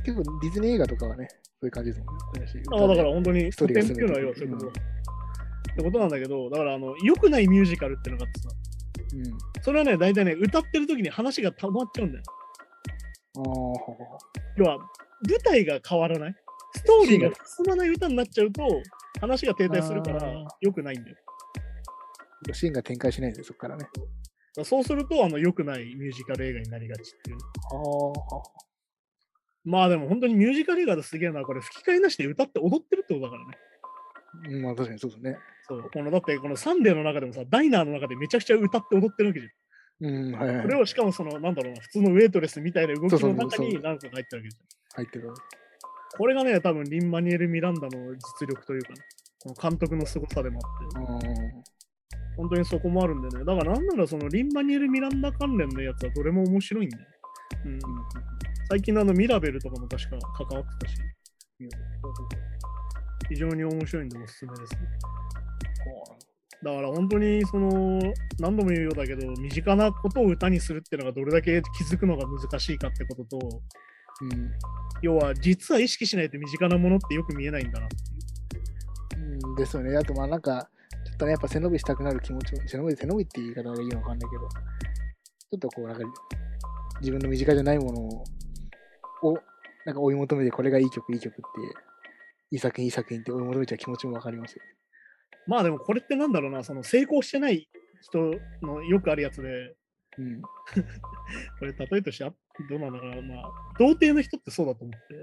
結構ディズニー映画とかはね、そういう感じですもんね。ああだから本当にストっていうのは要はそういうことだ。ってことなんだけど、だからあの良くないミュージカルっていうのがあってさ、うん。それはね、大体ね、歌ってる時に話が溜まっちゃうんだよ。要は、舞台が変わらない？ストーリーが進まない歌になっちゃうと、話が停滞するからあー良くないんだよ。シーンが展開しないんでそこからね。そうすると、あの良くないミュージカル映画になりがちっていう。ああ、まあでも本当にミュージカル映画ですげえな、これ吹き替えなしで歌って踊ってるってことだからね。うん、まあ確かにそうですね。そう。このだって、このサンデーの中でもさ、ダイナーの中でめちゃくちゃ歌って踊ってるわけじゃん。うん、はいはい。これをしかもその、なんだろうな、普通のウェイトレスみたいな動きの中に何個か入ってるわけじゃん。入ってる。これがね、多分リン・マニュエル・ミランダの実力というかね、この監督の凄さでもあって、うん。本当にそこもあるんでね、だからなんならそのリン・マニュエル・ミランダ関連のやつはどれも面白いんだよ。うん、最近のあのミラベルとかも確か関わってたし、非常に面白いんでおすすめですね。だから本当にその何度も言うようだけど身近なことを歌にするっていうのがどれだけ気づくのが難しいかってこととうん。要は実は意識しないと身近なものってよく見えないんだなっていう。うん、ですよね。あと、まあなんか、ちょっとね、やっぱ背伸びしたくなる気持ちも、背伸び、背伸びって言い方がいいのかわかんないけど、ちょっとこう、なんか、自分の身近じゃないものを、をなんか追い求めて、これがいい曲、いい曲って、いい作品、いい作品って追い求めちゃう気持ちもわかりますよ。まあでもこれってなんだろうなその成功してない人のよくあるやつで。うん。これ例えとしてあどうなんだろうな、まあ、童貞の人ってそうだと思って。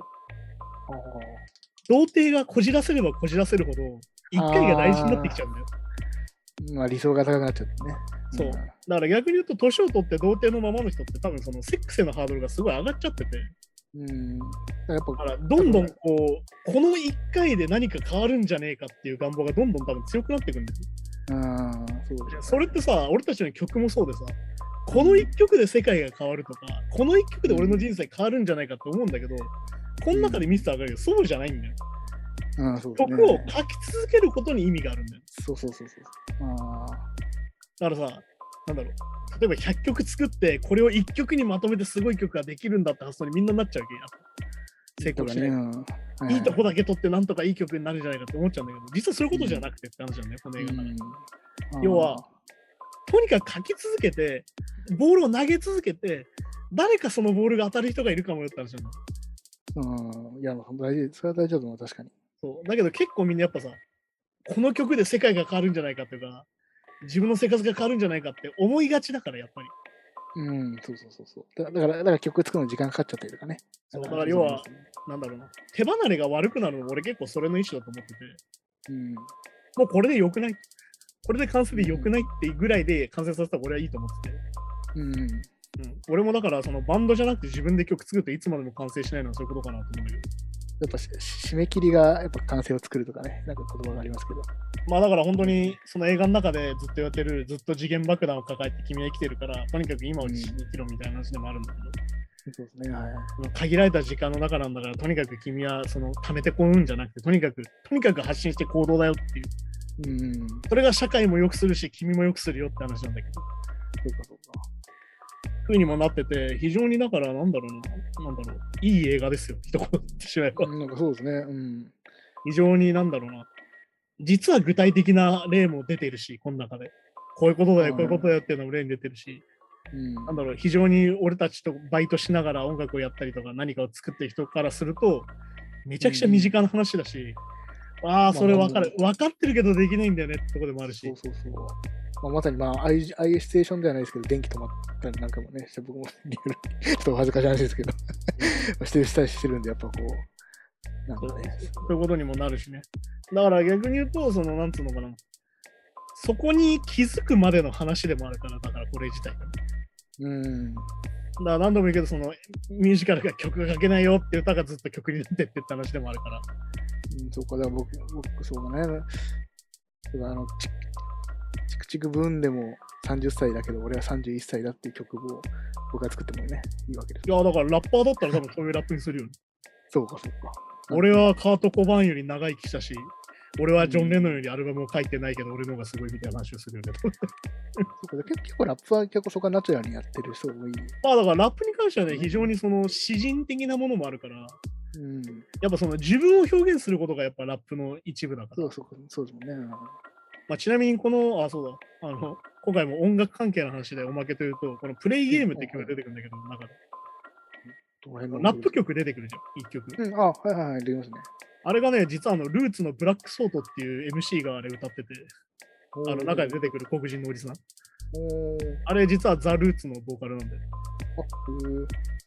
童貞がこじらせればこじらせるほど一回が大事になってきちゃうんだよ。まあ理想が高くなっちゃってね。そう。だから逆に言うと年を取って童貞のままの人って多分そのセックスへのハードルがすごい上がっちゃっててうん。やっぱだからどんどんこうこの1回で何か変わるんじゃねえかっていう願望がどんどん多分強くなってくんだよ。うん、そうですそれってさ俺たちの曲もそうでさこの1曲で世界が変わるとかこの1曲で俺の人生変わるんじゃないかって思うんだけどこの中で見せたら分かるけどそうじゃないんだよ。うん、そうですね。曲を書き続けることに意味があるんだよ。そうそうそうそう。あだからさ、なんだろう、例えば100曲作って、これを1曲にまとめてすごい曲ができるんだって発想にみんななっちゃうわけや。成功しない。うんいいとこだけ取ってなんとかいい曲になるんじゃないかって思っちゃうんだけど、実はそういうことじゃなくてって話なんだよ、この映画の中で。うん要は、とにかく書き続けて、ボールを投げ続けて、誰かそのボールが当たる人がいるかもよって話なん。うん、いや、まあ大事、それは大事だと思う、確かに。そうだけど結構みんなやっぱさ、この曲で世界が変わるんじゃないかというか、自分の生活が変わるんじゃないかって思いがちだから、やっぱり。うん、そうそうそうそう。だだから、だから曲作るのに時間かかっちゃったりとかね。そうだから要は、なんだろうな、手離れが悪くなるの俺結構それの一種だと思ってて、うん、もうこれで良くない。これで完成で良くないってぐらいで完成させたら俺はいいと思ってて、うん、うん、俺もだからそのバンドじゃなくて自分で曲作るといつまでも完成しないのはそういうことかなと思うんだけど、っぱし締め切りがやっぱ完成を作るとかね、なんか言葉がありますけど。まあだから本当にその映画の中でずっとやってるずっと次元爆弾を抱えて君は生きてるから、とにかく今を生きろみたいな話でもあるんだけど、そうですね、はい。限られた時間の中なんだから、とにかく君はその溜めてこうんじゃなくて、とにかく、とにかく発信して行動だよっていう。うん、それが社会も良くするし、君も良くするよって話なんだけど、そうかそうか。風にもなってて、非常にだからなんだろうな、なんだろう、いい映画ですよ、一言言ってしまえば。うんなんかそうですね、うん。非常になんだろうな。実は具体的な例も出てるし、この中で。こういうことだよ、うんこういうことだよっていうのも例に出てるし、うんなんだろう、非常に俺たちとバイトしながら音楽をやったりとか何かを作ってる人からすると、めちゃくちゃ身近な話だし、ああ、それ分かる。分かってるけどできないんだよねってとこでもあるしそう、そうそう。まあ、まさに、まあ、I- IA ステーションではないですけど、電気止まったりなんかもね、して僕もリアルに、ちょっとお恥ずかしい話ですけど、してるしたりしてるんで、やっぱこう、なんかね、そういうことにもなるしね。だから逆に言うと、その、なんつうのかな。そこに気づくまでの話でもあるから、だからこれ自体が。うん、だから何度も言うけど、そのミュージカルが曲が書けないよって歌がずっと曲になってってって話でもあるから。うん、そうか、だから僕、僕、そうだね。あの、チチクチクブーンでも30歳だけど、俺は31歳だっていう曲を僕が作ってもね、いいわけです。いや、だからラッパーだったら多分そういうラップにするよね。そうか、そうか。俺はカート・コバーンより長生きしたし、俺はジョン・レノンよりアルバムを書いてないけど、俺の方がすごいみたいな話をするよね。そうか結結構ラップは結構そこはナチュラルにやってる人もいい。まあだからラップに関してはね、非常にその詩人的なものもあるから、うん。やっぱその自分を表現することがやっぱラップの一部だから。そうそうそうですもんね。まあ、ちなみにこの、あ、そうだ、あの、今回も音楽関係の話でおまけというと、このプレイゲームって曲が出てくるんだけど、なんかどの辺のラップ曲出てくるじゃん、一曲。うん、あ、はいはいはい、出ますね。あれがね、実はあの、ルーツのブラックソートっていう MC があれ歌ってて、あの、中で出てくる黒人のおじさん。あれ実はザ・ルーツのボーカルなんだよ。あ、そう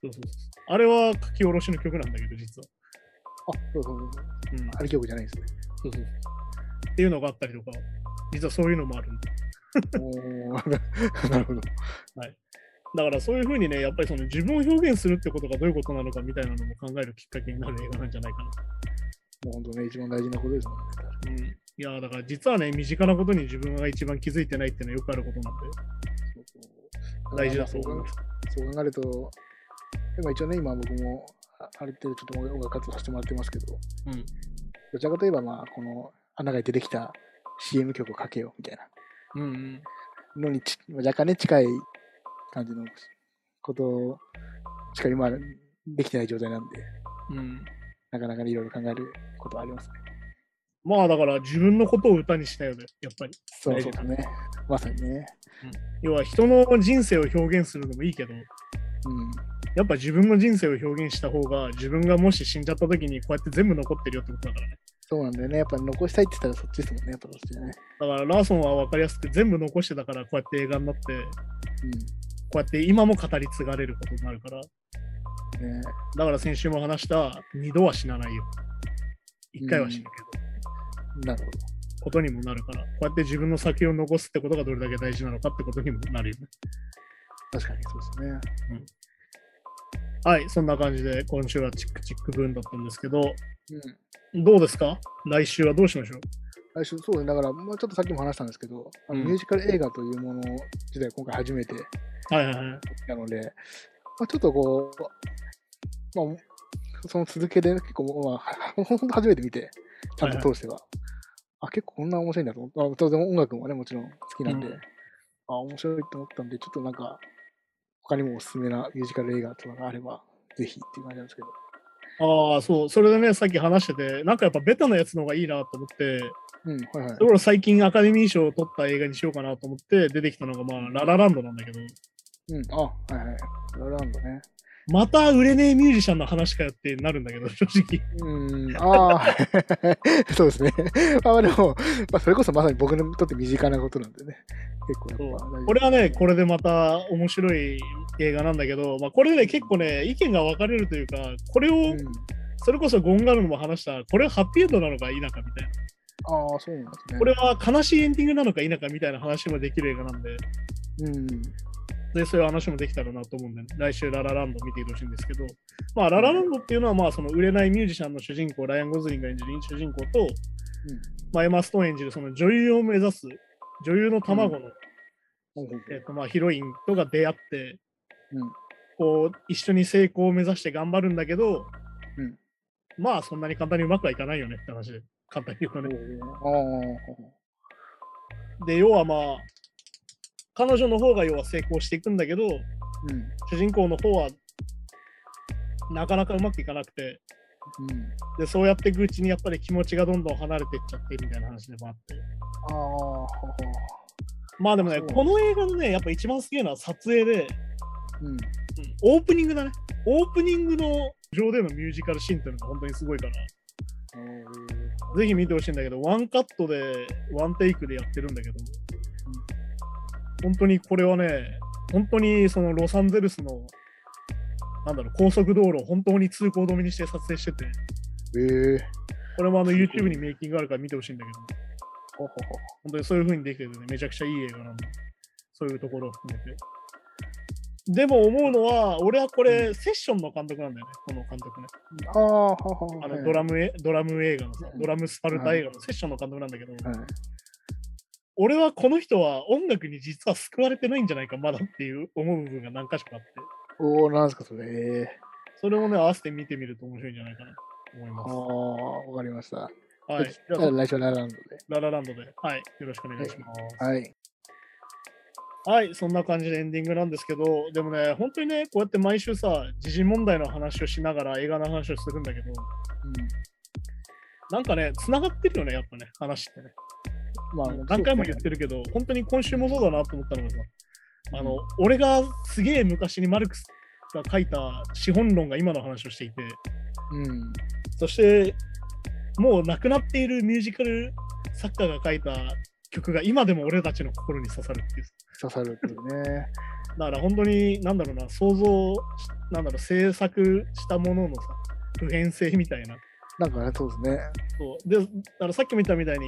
そうそう。あれは書き下ろしの曲なんだけど、実は。あ、そうそうそう。うん。あれ曲じゃないですね。そうそうっていうのがあったりとか、実はそういうのもあるんで。おー なるほど。だからそういうふうにね、やっぱりその自分を表現するってことがどういうことなのかみたいなのも考えるきっかけになる映画なんじゃないかな。もう本当ね、一番大事なことですもんね。うん、いやーだから実はね、身近なことに自分が一番気づいてないっていうのはよくあることなんで、そうそう大事だとそう思います。そう考えると、でも一応ね、今僕もあある程度ちょっと音楽活動させてもらってますけど、うん。どちらかといえば、まあ、この穴が出てきた CM 曲をかけようみたいなうんうん。のにち若干ね、近い感じのことしか今できてない状態なんで、うん。なかなかいろいろ考えることはありますね。まあだから自分のことを歌にしたよね、やっぱり。そうそうですね。まさにね。要は人の人生を表現するのもいいけど、うん。やっぱ自分の人生を表現した方が、自分がもし死んじゃった時にこうやって全部残ってるよってことだからね。そうなんだよね。やっぱ残したいって言ったらそっちですもんね。やっぱそっちでね。だからラーソンは分かりやすく全部残してたからこうやって映画になって、こうん。うやって今も語り継がれることになるから、ねだから先週も話した二度は死なないよ。一回は死ぬけど、なるほど。ことにもなるから、こうやって自分の先を残すってことがどれだけ大事なのかってことにもなるよね。確かにそうですね。はい、そんな感じで今週はチックチックブーンだったんですけど、うん。どうですか？来週はどうしましょう？来週、そうね。だから、まあ、ちょっとさっきも話したんですけど、あのうんミュージカル映画というもの自体今回初めてはいはいはい。なので、まあ、ちょっとこう、まあ、その続けで結構、まあ、ほほんと初めて見て、ちゃんと通しては、あ、結構こんな面白いんだと思っ当然音楽もね、もちろん好きなんで、うんあ、面白いと思ったんで、ちょっとなんか、他にもおすすめなミュージカル映画とかがあれば、ぜひっていう感じなんですけど。ああ、そう、それでね、さっき話してて、なんかやっぱベタなやつの方がいいなと思って、うん、はいはいだ。から最近アカデミー賞を取った映画にしようかなと思って出てきたのが、まあ、ララランドなんだけど、うん、あ、はいはい。ラランドね。また売れねえミュージシャンの話かよってなるんだけど、正直。うん、ああ、そうですね。まあでも、まあ、それこそまさに僕にとって身近なことなんでね。結構これはね、これでまた面白い映画なんだけど、まあ、これでね、結構ね、意見が分かれるというか、これを、うん、それこそゴンガルのも話した、これはハッピーエンドなのか否かみたいな。ああ、そうなんですね。これは悲しいエンディングなのか否かみたいな話もできる映画なんで、うん、でそういう話もできたらなと思うんで、来週ララランド見てほしいんですけど、まあ、ララランドっていうのは、まあ、その売れないミュージシャンの主人公、ライアン・ゴズリンが演じる主人公と、まあ、エマ・ストーン演じるその女優を目指す、女優の卵の、えっとまあ、ヒロインとが出会って、うん。こう一緒に成功を目指して頑張るんだけど、うん。まあそんなに簡単にうまくはいかないよねって話で、簡単に言うとね。ああ。で、要はまあ、彼女の方が要は成功していくんだけど、うん。主人公の方はなかなかうまくいかなくて、うん。で、そうやっていくうちにやっぱり気持ちがどんどん離れていっちゃってみたいな話でもあって。あまあでもね、この映画のね、やっぱ一番すげえのは撮影で、うん。うんオープニングだね。オープニングの上でのミュージカルシーンっていうのが本当にすごいから、ぜひ見てほしいんだけど、ワンカットで、ワンテイクでやってるんだけど、本当にこれはね、本当にそのロサンゼルスの、なんだろう、高速道路を本当に通行止めにして撮影してて、ええ。これもあの YouTube にメイキングあるから見てほしいんだけど、本当にそういう風にできててね、めちゃくちゃいい映画なんで、そういうところを含めて。でも思うのは、俺はこれ、セッションの監督なんだよね、この監督ね。ああ、ははあのドラムえドラム映画のさ、うんドラムスパルタ映画のセッションの監督なんだけど、はい。俺はこの人は音楽に実は救われてないんじゃないか、まだっていう思う部分が何か所かあって、おお、なんすかそれ。ええ。それもね、合わせて見てみると面白いんじゃないかなと思いあます。あ、わかりました。はい。じゃあ来週はラランドで。ララランドで、はい、よろしくお願いします。はい。はい、そんな感じでエンディングなんですけど、でもね、本当にね、こうやって毎週さ、時事問題の話をしながら映画の話をするんだけど、なんかね、繋がってるよね、やっぱね、話ってね。うん。まあ、何回も言っる。てるけど、本当に今週もそうだなと思ったのがさ、あの、俺がすげえ昔にマルクスが書いた資本論が今の話をしていて、うん。そして、もう亡くなっているミュージカル作家が書いた曲が今でも俺たちの心に刺さるっていう。刺さるっていうね。だから本当に、なんだろうな、想像し、なんだろう、制作したもののさ、普遍性みたいな。なんかね、そうですね。そうで、だからさっきも言ったみたいに、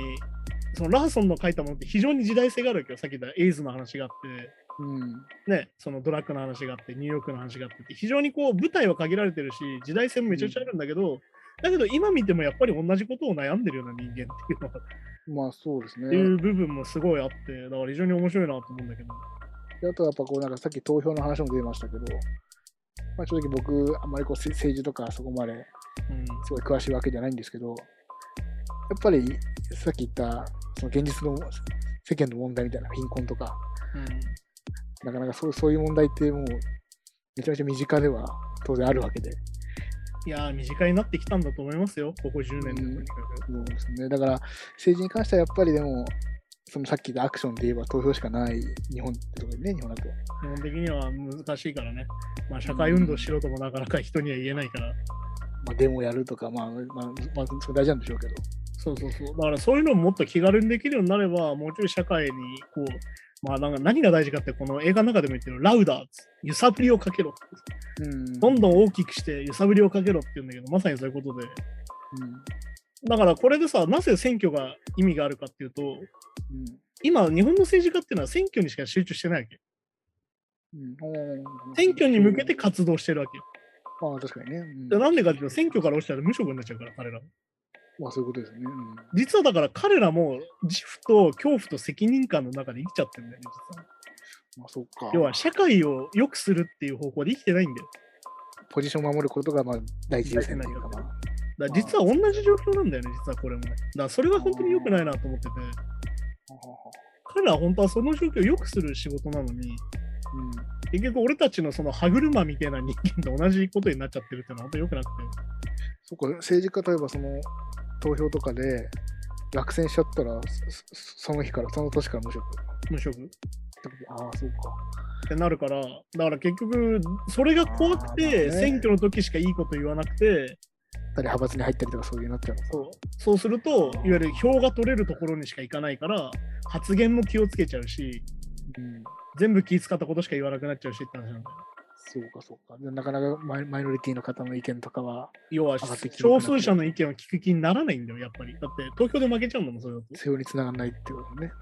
そのラーソンの書いたものって非常に時代性があるわけよ。さっき言ったエイズの話があって、うん。ね、そのドラッグの話があって、ニューヨークの話があってって、非常にこう舞台は限られてるし、時代性もめちゃくちゃあるんだけど、だけど今見てもやっぱり同じことを悩んでるような人間っていうのが、まあそうですね。っていう部分もすごいあって、だから非常に面白いなと思うんだけど。であとはやっぱこう、なんかさっき投票の話も出ましたけど、まあ正直僕、あんまりこうせ政治とかそこまでうん、すごい詳しいわけじゃないんですけど、やっぱりさっき言った、その現実の世間の問題みたいな貧困とか、なかなかそうそういう問題ってもう、めちゃめちゃ身近では当然あるわけで、いやー、身近になってきたんだと思いますよ、ここ10年でとにかく。そうですね。だから政治に関してはやっぱりでも、そのさっき言ったアクションで言えば投票しかない日本ってとこね、日本だと。基本的には難しいからね。まあ、社会運動しろともなかなか人には言えないから。まあ、デモやるとか、まあ、まあ、まあ、それ大事なんでしょうけど。そうそうそう。だからそういうのももっと気軽にできるようになれば、もうちょい社会にこう、まあなんか何が大事かって、この映画の中でも言ってるラウダー、揺さぶりをかけろって。うん。どんどん大きくして揺さぶりをかけろって言うんだけど、まさにそういうことで。うん。だからこれでさ、なぜ選挙が意味があるかっていうと、うん。今、日本の政治家っていうのは選挙にしか集中してないわけ。うん、選挙に向けて活動してるわけよ。まあ確かにね。なんでかっていうと、選挙から落ちたら無職になっちゃうから、彼らも。まあそういうことですよね。うん実はだから彼らも自負と恐怖と責任感の中で生きちゃってるんだよね、実は。まあそっか。要は社会を良くするっていう方向で生きてないんだよ。ポジションを守ることがまあ第一優先というかまあ。だから実は同じ状況なんだよね、実はこれもね。だそれが本当に良くないなと思ってて、彼らは本当はその状況を良くする仕事なのに、うん。結局俺たちのその歯車みたいな人間と同じことになっちゃってるっていうのは本当に良くなくて。そっか、政治家例えばその投票とかで落選しちゃったら、そその日から、その年から無職。無職っああ、そうか。てなるから、だから結局、それが怖くて、まあね選挙の時しかいいこと言わなくて、誰派閥に入ったりとかそういうなっちゃう。そうそうすると、いわゆる票が取れるところにしか行かないから、発言も気をつけちゃうし、うん。全部気使ったことしか言わなくなっちゃうしって話なんだよ。そうか、そうか。でなかなかマイノリティの方の意見とかは、要は少数者の意見を聞く気にならないんだよ、やっぱり。だって投票で負けちゃうんだもん、それだと。につながらないってことね。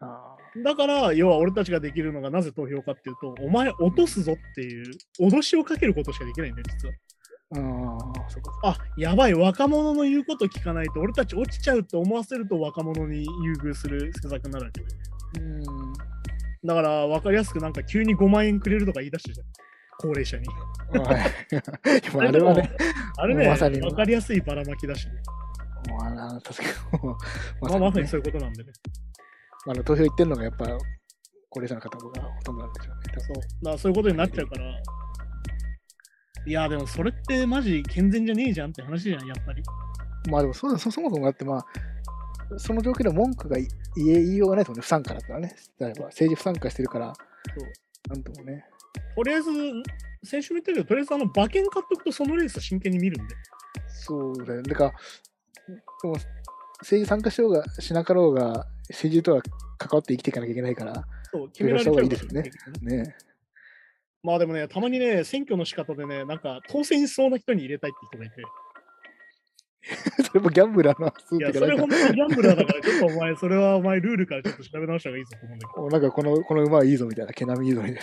あだから、要は俺たちができるのがなぜ投票かっていうと、お前落とすぞっていう脅しをかけることしかできないんだよ、実は。あ、あやばい、若者の言うこと聞かないと、俺たち落ちちゃうって思わせると若者に優遇する施策になるわけで。うん。だから、分かりやすくなんか急に5万円くれるとか言い出してじゃん。高齢者に。あれはね、あれね、まさに分かりやすいばらまきだしね。まあな、確かに。ままあ、まさにねそういうことなんでね。あの投票行ってるのがやっぱ高齢者の方がほとんどなんでしょうね。そう。だからそういうことになっちゃうから。いや、でもそれってマジ健全じゃねえじゃんって話じゃん、やっぱり。まあでもそうだそそもそもだってまあ、その状況で文句が言え言いようがないですもんね、不参加だったらね。例えば政治不参加してるから、そうなんともね。とりあえず、先週も言ったけど、とりあえずあの馬券買っとくとそのレース真剣に見るんで。そうだよね。だから、でも政治参加しようがしなかろうが、政治とは関わって生きていかなきゃいけないから、そう、決められちゃうからいいですよね。ね。まあでもね、たまにね、選挙の仕方でね、なんか当選しそうな人に入れたいって人がいて。それもギャンブラーの数いや、値がなんかそれ本当にギャンブラーだから、ちょっとお前、それはお前ルールからちょっと調べ直した方がいいぞと思うんだけど。おなんかこのこの馬はいいぞみたいな、毛並みいいぞみたいな。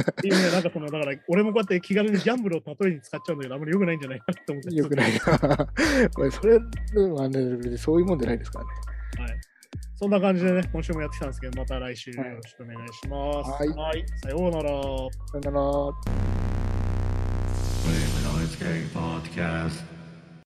っていうね、なんかその、だから俺もこうやって気軽にギャンブルを例えに使っちゃうんだけど、あんまり良くないんじゃないかなって思って。よくないな。これそれ、まあね、そういうもんじゃないですからね。はい。そんな感じでね、今週もやってきたんですけど、また来週よはいろしくお願いします。はいさようなら。さよなら。Podcast.